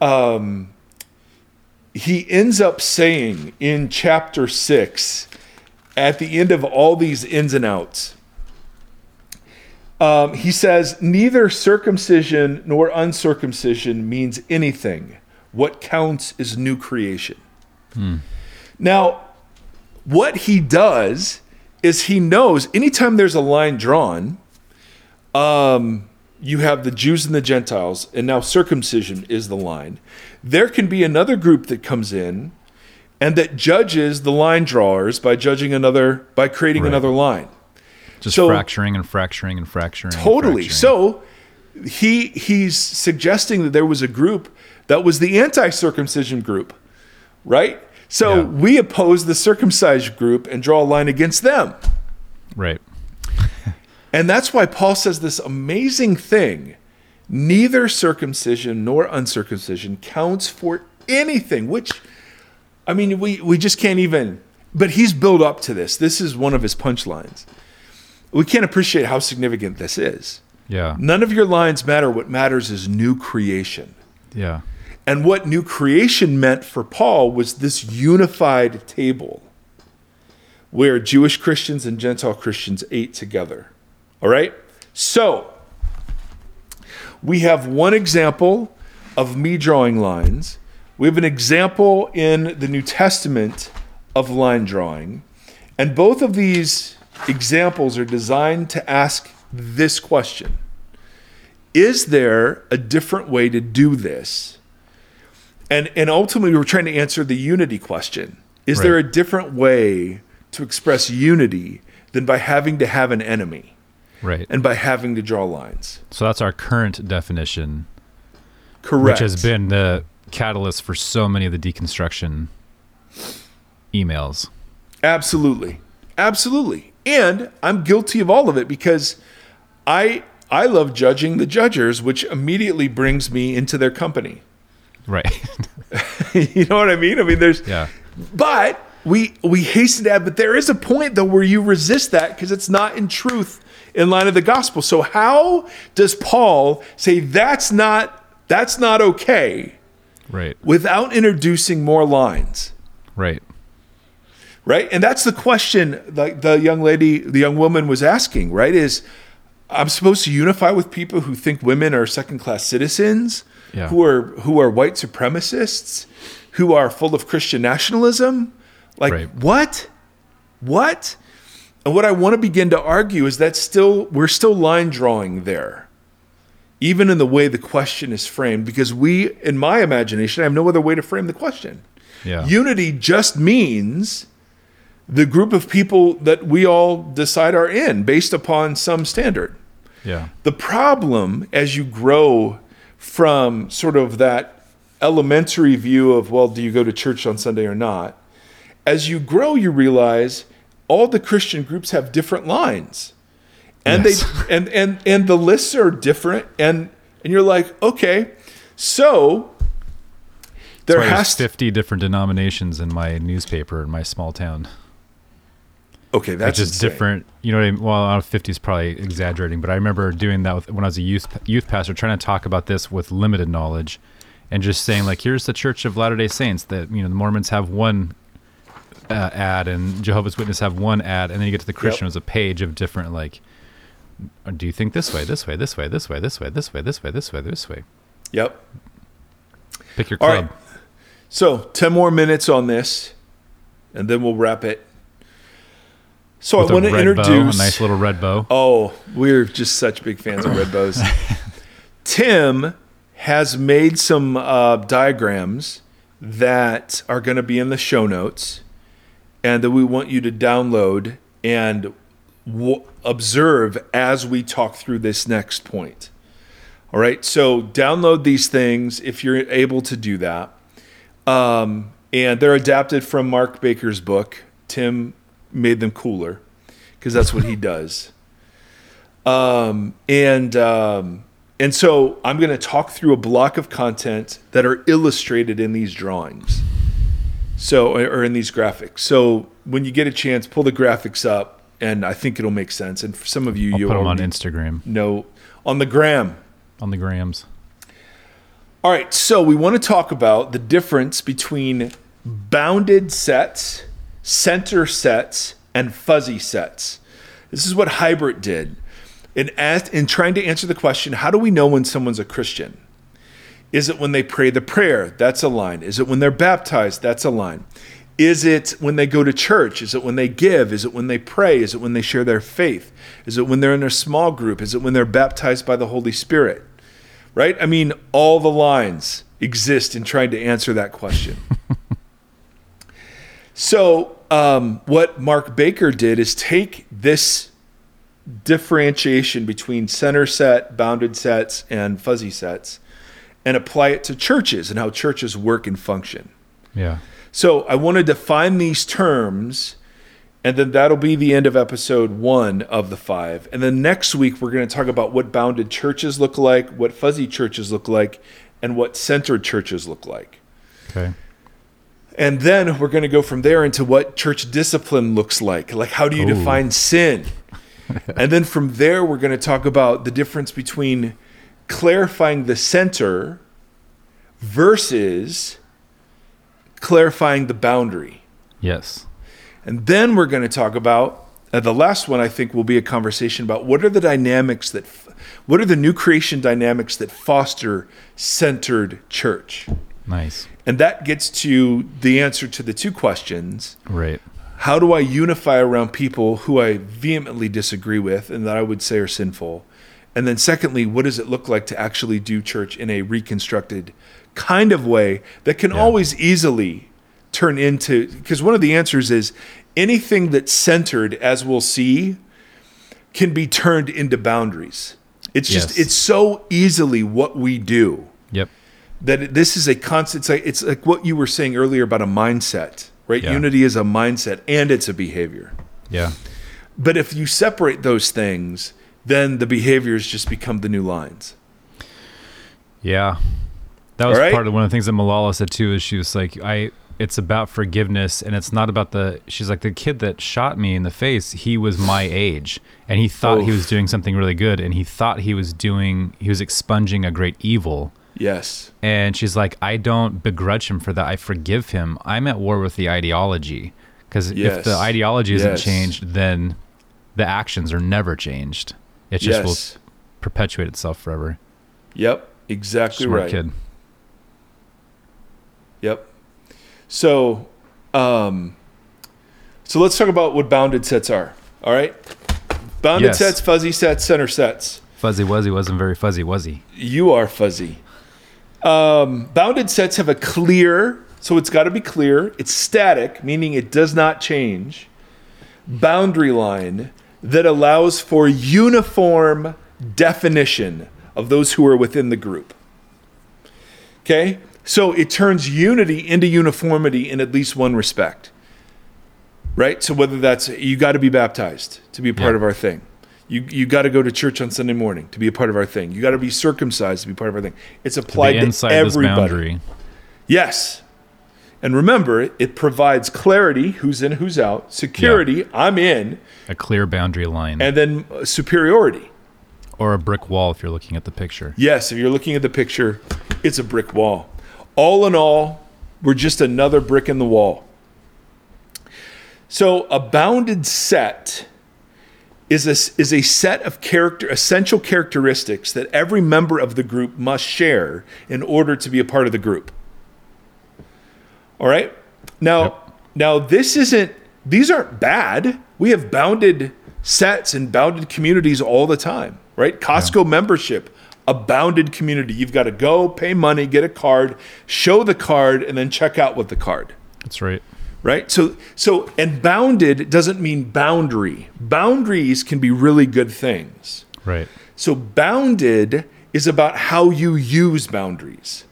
um, he ends up saying in chapter six, at the end of all these ins and outs, um, he says, Neither circumcision nor uncircumcision means anything. What counts is new creation. Hmm. Now, what he does is he knows anytime there's a line drawn, um, you have the Jews and the Gentiles, and now circumcision is the line. There can be another group that comes in and that judges the line drawers by judging another, by creating right. another line. Just so, fracturing and fracturing and fracturing. Totally. And So he he's suggesting that there was a group that was the anti-circumcision group, right? So yeah. we oppose the circumcised group and draw a line against them. Right. and that's why Paul says this amazing thing neither circumcision nor uncircumcision counts for anything, which, I mean, we, we just can't even. But he's built up to this. This is one of his punchlines. We can't appreciate how significant this is. Yeah. None of your lines matter. What matters is new creation. Yeah. And what new creation meant for Paul was this unified table where Jewish Christians and Gentile Christians ate together. All right? So, we have one example of me drawing lines. We have an example in the New Testament of line drawing. And both of these examples are designed to ask this question Is there a different way to do this? And and ultimately we're trying to answer the unity question. Is right. there a different way to express unity than by having to have an enemy? Right. and by having to draw lines. So that's our current definition, Correct. which has been the catalyst for so many of the deconstruction emails. Absolutely. Absolutely. And I'm guilty of all of it because I I love judging the judgers, which immediately brings me into their company. Right. you know what I mean? I mean there's yeah. but we we hasten to add, but there is a point though where you resist that because it's not in truth in line of the gospel. So how does Paul say that's not that's not okay Right. without introducing more lines? Right. right and that's the question like the young lady the young woman was asking right is i'm supposed to unify with people who think women are second class citizens Yeah. who are who are white supremacists who are full of christian nationalism like Right. what what and what i want to begin to argue is that still we're still line drawing there even in the way the question is framed because we in my imagination i have no other way to frame the question Yeah. Unity just means the group of people that we all decide are in based upon some standard. yeah. The problem as you grow from sort of that elementary view of, well, do you go to church on Sunday or not? As you grow, you realize all the Christian groups have different lines. And Yes. they and, and and the lists are different and and you're like, okay, so there has has 50 different denominations in my newspaper in my small town. Okay, that's just different. You know what I mean? Well, I don't know, 50 is probably exaggerating, but I remember doing that with, when I was a youth youth pastor, trying to talk about this with limited knowledge, and just saying like, here's the Church of Latter Day Saints. That you know the Mormons have one uh, ad, and Jehovah's Witness have one ad, and then you get to the Christian, it's a page of different like. Uh, Do you think this way, this way, this way, this way, this way, this way, this way, this way, this way? Yep. Pick your club. right. So, 10 more minutes on this, and then we'll wrap it. So, With I want to bow, introduce. a nice little red bow. Oh, we're just such big fans of red bows. Tim has made some uh, diagrams that are going to be in the show notes and that we want you to download and w- observe as we talk through this next point. All right, so download these things if you're able to do that. Um, and they're adapted from Mark Baker's book. Tim made them cooler because that's what he does. Um, and um, and so I'm going to talk through a block of content that are illustrated in these drawings. So or in these graphics. So when you get a chance, pull the graphics up, and I think it'll make sense. And for some of you, I'll you put them on Instagram, No, on the gram. on the grams. All right, so we want to talk about the difference between bounded sets, center sets, and fuzzy sets. This is what Hiebert did. In, asked, in trying to answer the question, how do we know when someone's a Christian? Is it when they pray the prayer? That's a line. Is it when they're baptized? That's a line. Is it when they go to church? Is it when they give? Is it when they pray? Is it when they share their faith? Is it when they're in a small group? Is it when they're baptized by the Holy Spirit? Right? I mean, all the lines exist in trying to answer that question. so, um, what Mark Baker did is take this differentiation between center set, bounded sets, and fuzzy sets and apply it to churches and how churches work and function. Yeah. So I want to define these terms, and then that'll be the end of episode one of the five. And then next week, we're going to talk about what bounded churches look like, what fuzzy churches look like, and what centered churches look like. Okay. And then we're going to go from there into what church discipline looks like. Like, how do you Ooh. define sin? and then from there, we're going to talk about the difference between clarifying the center versus clarifying the boundary. Yes. And then we're going to talk about uh, the last one. I think will be a conversation about what are the dynamics that, f- what are the new creation dynamics that foster centered church, Nice. and that gets to the answer to the two questions: Right. How do I unify around people who I vehemently disagree with and that I would say are sinful? And then, secondly, what does it look like to actually do church in a reconstructed kind of way that can Yeah. always easily turn into? Because one of the answers is anything that's centered, as we'll see, can be turned into boundaries. It's just it's so easily what we do Yep. that this is a constant. It's like, it's like what you were saying earlier about a mindset, right? Yeah. Unity is a mindset and it's a behavior. Yeah. But if you separate those things, then the behaviors just become the new lines. Yeah. That was right. part of one of the things that Malala said too is she was like, I it's about forgiveness and it's not about the she's like the kid that shot me in the face, he was my age and he thought he was doing something really good and he thought he was doing he was expunging a great evil. Yes. And she's like, I don't begrudge him for that. I forgive him. I'm at war with the ideology. Because if the ideology isn't Yes. changed, then the actions are never changed. It just yes. will perpetuate itself forever. Yep. Exactly Smart right. kid. Yep. So, um, so let's talk about what bounded sets are. All right. Bounded Yes. sets, fuzzy sets, center sets. Fuzzy Wuzzy wasn't very fuzzy, was he? You are fuzzy. Um, bounded sets have a clear, so it's got to be clear. It's static, meaning it does not change. Boundary line that allows for uniform definition of those who are within the group. Okay? So it turns unity into uniformity in at least one respect. Right? So whether that's you got to be baptized to be a part Yeah. of our thing. You you got to go to church on Sunday morning to be a part of our thing. You got to be circumcised to be part of our thing. It's applied to everybody. boundary. Yes. And remember, it provides clarity, who's in, who's out, security, I'm in, A clear boundary line. and then uh, superiority. or a brick wall if you're looking at the picture. Yes, if you're looking at the picture, it's a brick wall. All in all, we're just another brick in the wall. So, a bounded set is a, is a set of character essential characteristics that every member of the group must share in order to be a part of the group. All right? Now, Yep. now this isn't these aren't bad. We have bounded sets and bounded communities all the time, right? Costco membership, a bounded community. You've got to go, pay money, get a card, show the card and then check out with the card That's right. right so so and bounded doesn't mean boundary boundaries can be really good things Right. so bounded is about how you use boundaries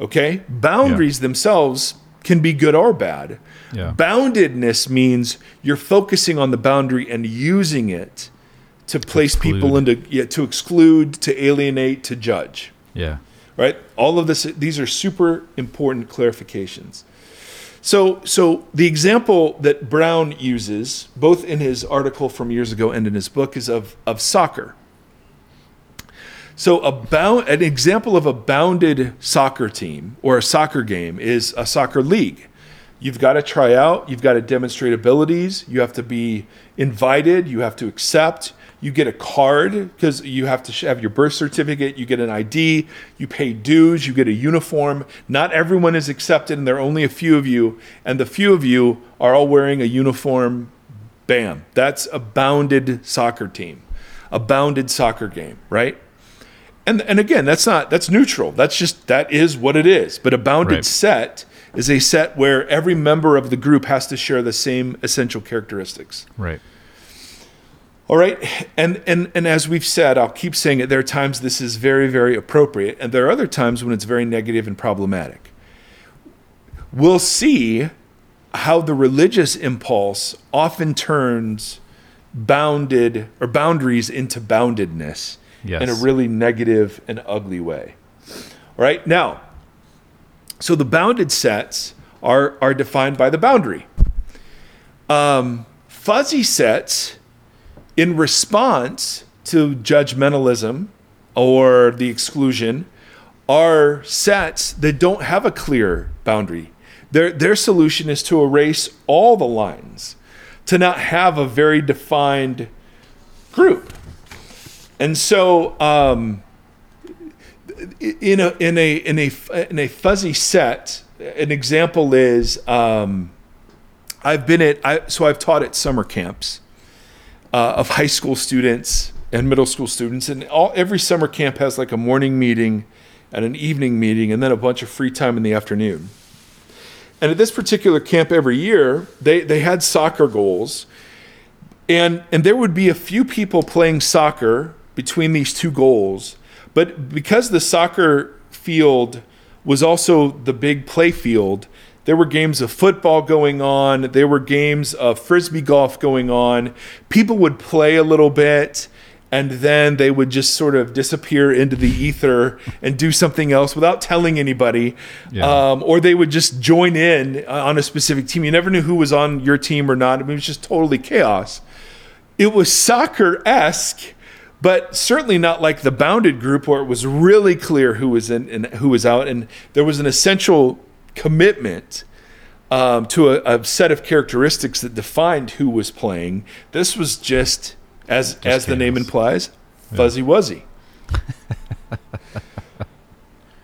okay boundaries themselves can be good or bad Yeah. boundedness means you're focusing on the boundary and using it to place people into yeah, to exclude to alienate to judge Yeah. right? All of this, these are super important clarifications. So, so the example that Brown uses, both in his article from years ago and in his book, is of, of soccer. So, a bound, an example of a bounded soccer team or a soccer game is a soccer league. You've got to try out, you've got to demonstrate abilities, you have to be invited, you have to accept, you get a card because you have to have your birth certificate, you get an ID, you pay dues, you get a uniform. Not everyone is accepted, and there are only a few of you, and the few of you are all wearing a uniform. Bam. That's a bounded soccer team, a bounded soccer game, right? And and again that's not that's neutral. That's just that is what it is. But a bounded Right. set is a set where every member of the group has to share the same essential characteristics. Right. all right. And and and as we've said i'll keep saying it there are times this is very very appropriate and there are other times when it's very negative and problematic. We'll see how the religious impulse often turns bounded or boundaries into boundedness Yes. in a really negative and ugly way. All right, now, so the bounded sets are, are defined by the boundary. Um, fuzzy sets, in response to judgmentalism or the exclusion, are sets that don't have a clear boundary. Their, their solution is to erase all the lines, to not have a very defined group. And so, um, in a in a in a in a fuzzy set, an example is um, I've been at I, so I've taught at summer camps uh, of high school students and middle school students, and all every summer camp has like a morning meeting and an evening meeting, and then a bunch of free time in the afternoon. And at this particular camp every year, they they had soccer goals And and there would be a few people playing soccer between these two goals, but because the soccer field was also the big play field, there were games of football going on, there were games of frisbee golf going on. People would play a little bit and then they would just sort of disappear into the ether and do something else without telling anybody. Yeah. um, or they would just join in on a specific team. You never knew who was on your team or not. I mean, it was just totally chaos. It was soccer-esque but certainly not like the bounded group where it was really clear who was in and who was out. And there was an essential commitment um, to a, a set of characteristics that defined who was playing. This was just as as the name implies fuzzy wuzzy.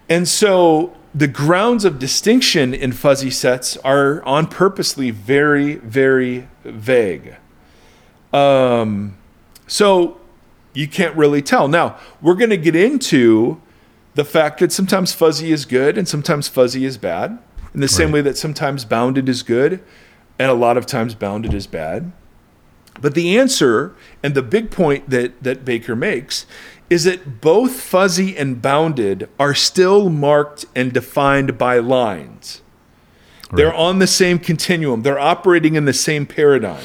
And so the grounds of distinction in fuzzy sets are on purposely very very vague. Um, so you can't really tell. Now, we're going to get into the fact that sometimes fuzzy is good and sometimes fuzzy is bad, in the same way that sometimes bounded is good and a lot of times bounded is bad. But the answer and the big point that, that Baker makes is that both fuzzy and bounded are still marked and defined by lines. They're on the same continuum. They're operating in the same paradigm.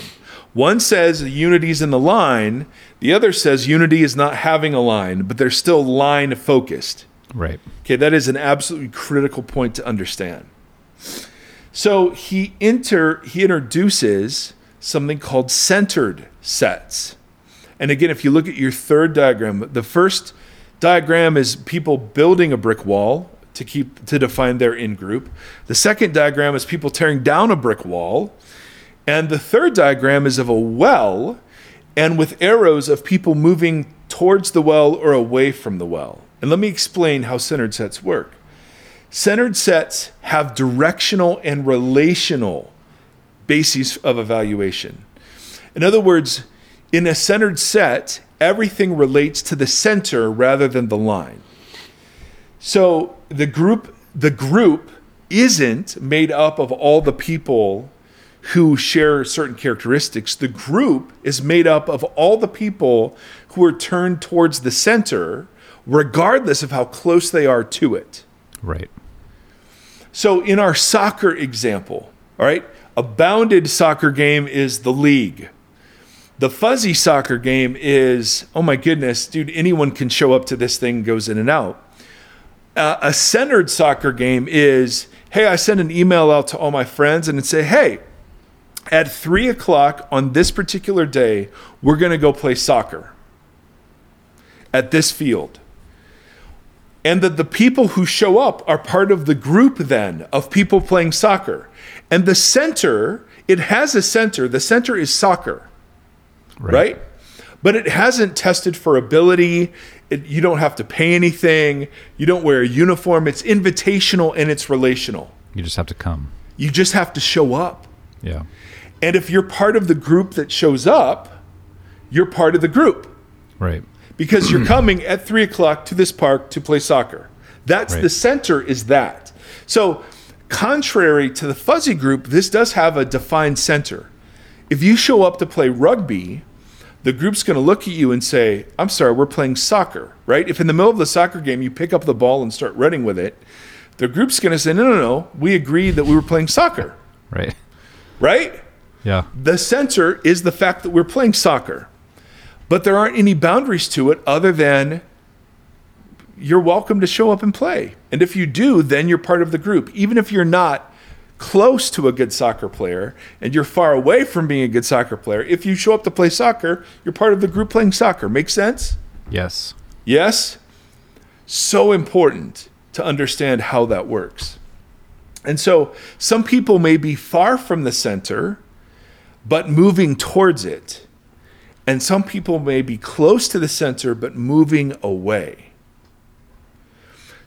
One says the unity is in the line, the other says unity is not having a line, but they're still line focused. Right. Okay, that is an absolutely critical point to understand. So he inter he introduces something called centered sets. And again, if you look at your third diagram, the first diagram is people building a brick wall to keep to define their in group. The second diagram is people tearing down a brick wall. And the third diagram is of a well and with arrows of people moving towards the well or away from the well. And let me explain how centered sets work. Centered sets have directional and relational bases of evaluation. In other words, in a centered set, everything relates to the center rather than the line. So the group the group isn't made up of all the people who share certain characteristics. The group is made up of all the people who are turned towards the center regardless of how close they are to it. Right. So in our soccer example, all right, a bounded soccer game is the league. The fuzzy soccer game is, oh my goodness, dude, anyone can show up to this thing, goes in and out. Uh, a centered soccer game is, hey, I send an email out to all my friends and say, hey, at three o'clock on this particular day, we're going to go play soccer at this field and that the people who show up are part of the group then of people playing soccer. And the center, it has a center. The center is soccer, right? But it hasn't tested for ability. It, you don't have to pay anything. You don't wear a uniform. It's invitational and it's relational. You just have to come. You just have to show up. Yeah. And if you're part of the group that shows up, you're part of the group Right. because you're coming at three o'clock to this park to play soccer. That's Right. the center, is that. So, contrary to the fuzzy group, this does have a defined center. If you show up to play rugby, the group's going to look at you and say, I'm sorry, we're playing soccer, right? If in the middle of the soccer game you pick up the ball and start running with it, the group's going to say, No, no, no, we agreed that we were playing soccer, Right. right? Yeah. The center is the fact that we're playing soccer. But there aren't any boundaries to it other than you're welcome to show up and play. And if you do, then you're part of the group. Even if you're not close to a good soccer player and you're far away from being a good soccer player, if you show up to play soccer, you're part of the group playing soccer. Make sense? Yes. Yes? So important to understand how that works. And so some people may be far from the center, but moving towards it. And some people may be close to the center, but moving away.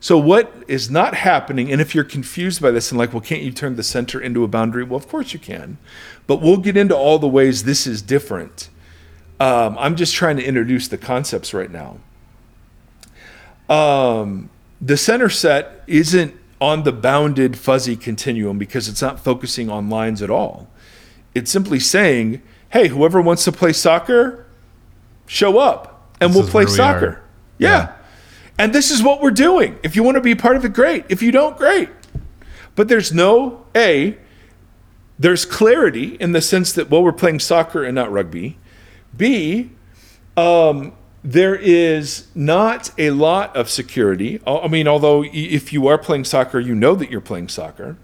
So, what is not happening, and if you're confused by this and like, well, can't you turn the center into a boundary? Well, of course you can. But we'll get into all the ways this is different. Um, I'm just trying to introduce the concepts right now um, the center set isn't on the bounded fuzzy continuum because it's not focusing on lines at all. It's simply saying, hey, whoever wants to play soccer, show up and This we'll play where we soccer. Yeah. Yeah. And this is what we're doing. If you want to be part of it, great. If you don't, great. But there's no A, there's clarity in the sense that, well, we're playing soccer and not rugby. B, um, there is not a lot of security. I mean, although if you are playing soccer, you know that you're playing soccer.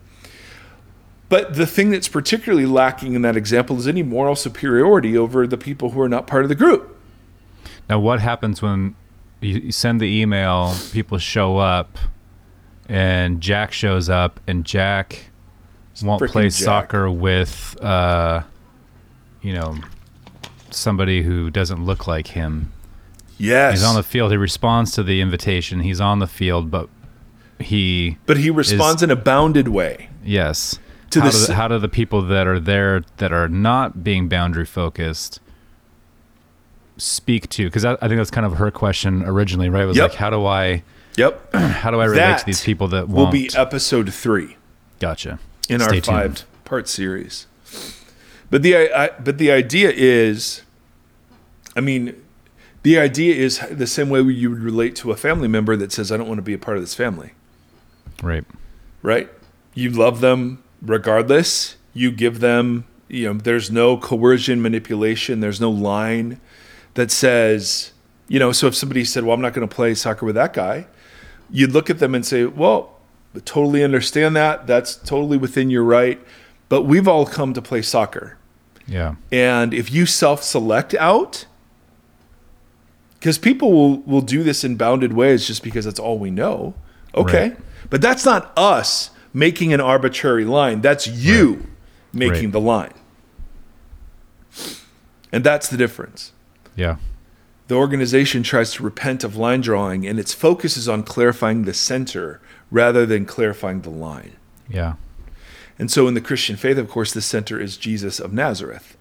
But the thing that's particularly lacking in that example is any moral superiority over the people who are not part of the group. Now, what happens when you, send the email, people show up, and Jack shows up, and Jack won't Frickin' play Jack. soccer with, uh, you know, somebody who doesn't look like him. Yes. He's on the field. He responds to the invitation. He's on the field, but he, but he responds in a bounded way. yes. To how, the do the, how do the people that are there that are not being boundary focused speak to? Because I, I think that's kind of her question originally, right? Was Yep. like, how do I Yep. how do I relate That to these people that will won't? be episode three. gotcha. in Stay our tuned. five part series. But the I, I- but the idea is, I mean, the idea is the same way you would relate to a family member that says, "I don't want to be a part of this family." Right. Right? You love them regardless. You give them, you know, there's no coercion, manipulation. There's no line that says, you know. So if somebody said, "Well, I'm not going to play soccer with that guy," you'd look at them and say, "Well, totally understand that. That's totally within your right." But we've all come to play soccer. Yeah. And if you self select out, because people will, will do this in bounded ways just because that's all we know. Okay. Right. But that's not us making an arbitrary line. That's you making Right. the line. And that's the difference. Yeah. The organization tries to repent of line drawing, and its focus is on clarifying the center rather than clarifying the line. Yeah. And so in the Christian faith, of course, the center is Jesus of Nazareth.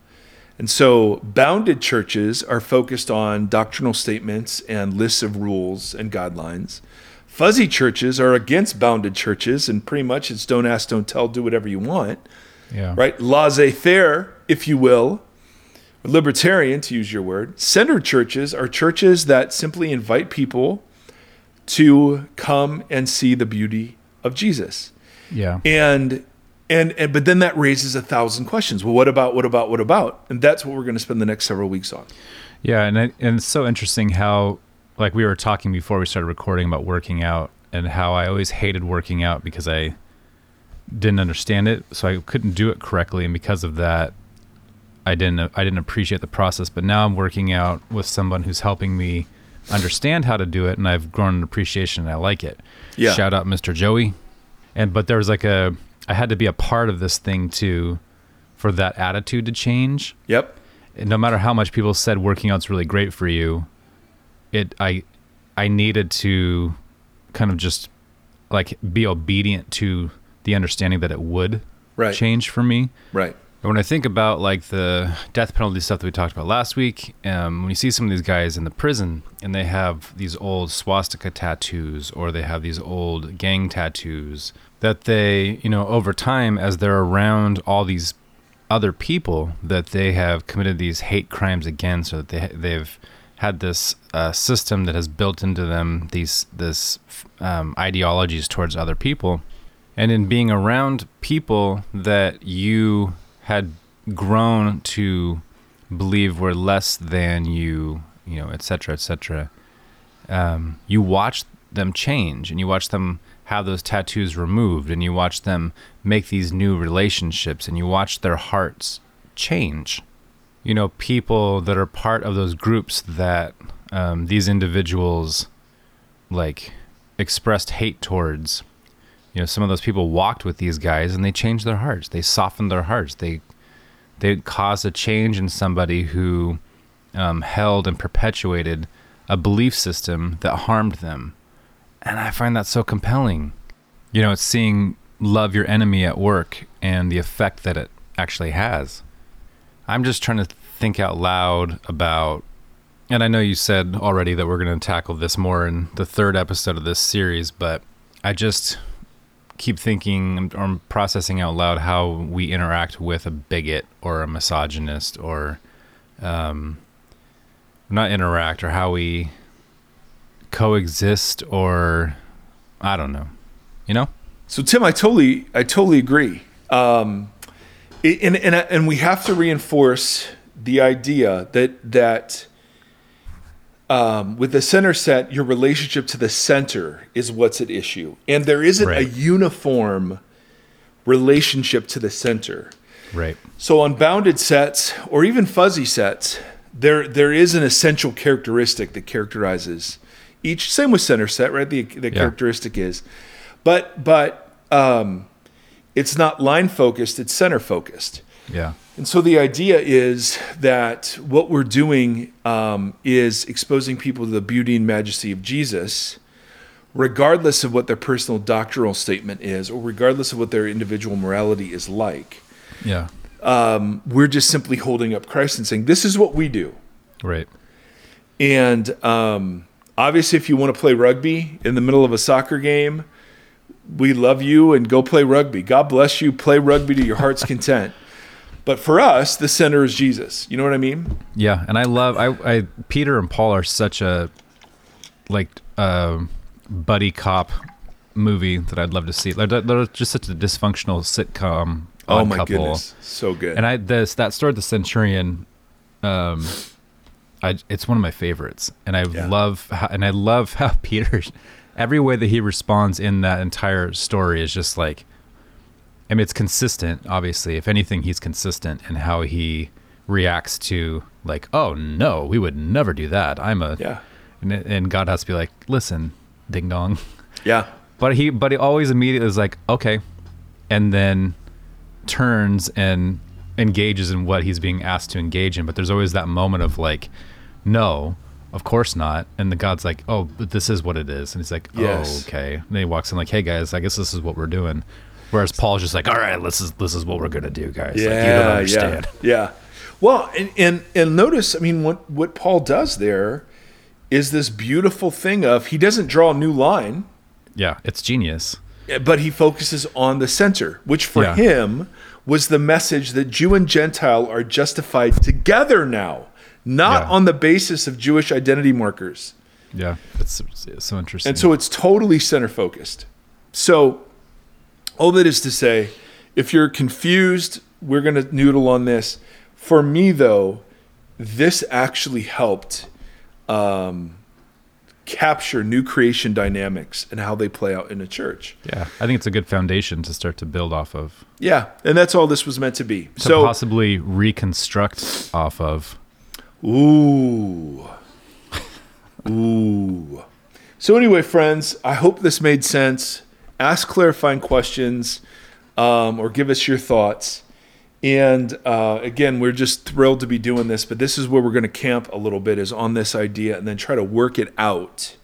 And so bounded churches are focused on doctrinal statements and lists of rules and guidelines. Fuzzy churches are against bounded churches, and pretty much it's don't ask, don't tell, do whatever you want, Yeah. right? Laissez faire, if you will, libertarian, to use your word. Centered churches are churches that simply invite people to come and see the beauty of Jesus Yeah. and and and but then that raises a thousand questions well what about what about what about and that's what we're going to spend the next several weeks on Yeah, and it, and it's so interesting how like we were talking before we started recording about working out and how I always hated working out because I didn't understand it, so I couldn't do it correctly, and because of that, I didn't I didn't appreciate the process. But now I'm working out with someone who's helping me understand how to do it, and I've grown an appreciation and I like it. Yeah. Shout out Mr. Joey. And but there was like a I had to be a part of this thing too for that attitude to change yep no matter how much people said working out's really great for you, it I I needed to kind of just like be obedient to the understanding that it would Right. change for me. right And when I think about like the death penalty stuff that we talked about last week, um, when you see some of these guys in the prison and they have these old swastika tattoos or they have these old gang tattoos, that they, you know, over time, as they're around all these other people that they have committed these hate crimes against, or that they they've had this uh, system that has built into them these this um, ideologies towards other people, and in being around people that you had grown to believe were less than you, you know, et cetera, et cetera, um, you watch them change and you watch them have those tattoos removed and you watch them make these new relationships and you watch their hearts change. You know, people that are part of those groups that um, these individuals like expressed hate towards you know some of those people walked with these guys and they changed their hearts. They softened their hearts. They they caused a change in somebody who um, held and perpetuated a belief system that harmed them and i find that so compelling you know it's seeing love your enemy at work and the effect that it actually has. I'm just trying to think out loud about and I know you said already that we're going to tackle this more in the third episode of this series, but I just keep thinking or processing out loud how we interact with a bigot or a misogynist or um, not interact or how we coexist or I don't know. You know? So Tim, I totally, I totally agree. Um, and and and we have to reinforce the idea that that um, with the center set, your relationship to the center is what's at issue, and there isn't a uniform relationship to the center. Right. So on bounded sets or even fuzzy sets, there there is an essential characteristic that characterizes each. Same with center set, right? The the Yeah. characteristic is, but but um, it's not line focused; it's center focused. Yeah. And so the idea is that what we're doing um, is exposing people to the beauty and majesty of Jesus, regardless of what their personal doctrinal statement is, or regardless of what their individual morality is like. Yeah. Um, we're just simply holding up Christ and saying, "This is what we do." Right. And um, obviously, if you want to play rugby in the middle of a soccer game, we love you and go play rugby. God bless you. Play rugby to your heart's content. But for us, the center is Jesus. You know what I mean? Yeah, and I love I, I Peter and Paul are such a like um buddy cop movie that I'd love to see. They're, they're just such a dysfunctional sitcom. Oh my couple. goodness, so good. And I this that story, the Centurion, um, I it's one of my favorites, and I Yeah. love how, and I love how Peter, every way that he responds in that entire story is just like, I mean, it's consistent. Obviously, if anything, he's consistent in how he reacts to like, oh no, we would never do that. I'm a yeah, and, and God has to be like, listen, ding dong. yeah, But he but he always immediately is like, okay, and then turns and engages in what he's being asked to engage in. But there's always that moment of like, no, of course not. And the God's like, oh, but this is what it is. And he's like, oh, Yes. oh, okay. And then he walks in like, hey guys, I guess this is what we're doing. Whereas Paul's just like, all right, this is this is what we're gonna do, guys. like, you don't yeah, understand. yeah, yeah. Well, and, and and notice, I mean, what what Paul does there is this beautiful thing of he doesn't draw a new line. Yeah, it's genius. Eh, but he focuses on the center, which for Yeah. him was the message that Jew and Gentile are justified together now, not Yeah. on the basis of Jewish identity markers. Yeah, it's, it's so interesting. And so it's totally center focused. So, all that is to say, if you're confused, we're going to noodle on this. For me, though, this actually helped um, capture new creation dynamics and how they play out in a church. yeah, I think it's a good foundation to start to build off of. Yeah, and that's all this was meant to be. to so, possibly reconstruct off of. Ooh, ooh. So anyway, friends, I hope this made sense. Ask clarifying questions, um, or give us your thoughts. And uh, again, we're just thrilled to be doing this. But this is where we're going to camp a little bit, is on this idea, and then try to work it out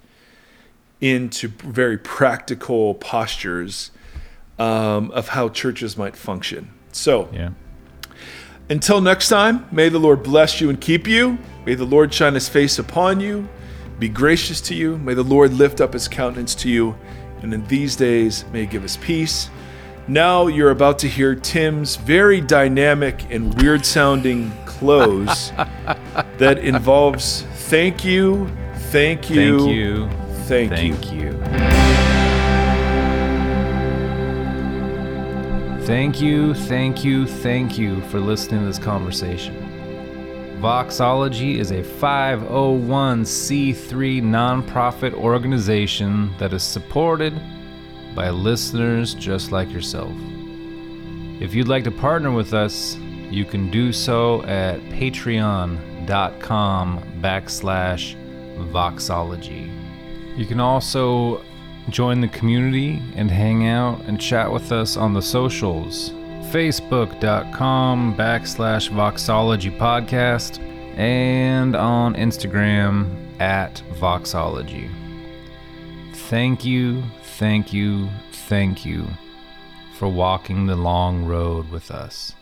into very practical postures um, of how churches might function. So. Yeah. Until next time, may the Lord bless you and keep you. May the Lord shine his face upon you, be gracious to you. May the Lord lift up his countenance to you. And in these days, may he give us peace. Now you're about to hear Tim's very dynamic and weird sounding close that involves thank you, thank you, Thank you. thank, you. Thank you. Thank you, thank you, thank you for listening to this conversation. Voxology is a 501c3 nonprofit organization that is supported by listeners just like yourself. If you'd like to partner with us, you can do so at patreon.com backslash voxology. You can also join the community and hang out and chat with us on the socials. Facebook.com backslash Voxology Podcast and on Instagram at Voxology. Thank you, thank you, thank you for walking the long road with us.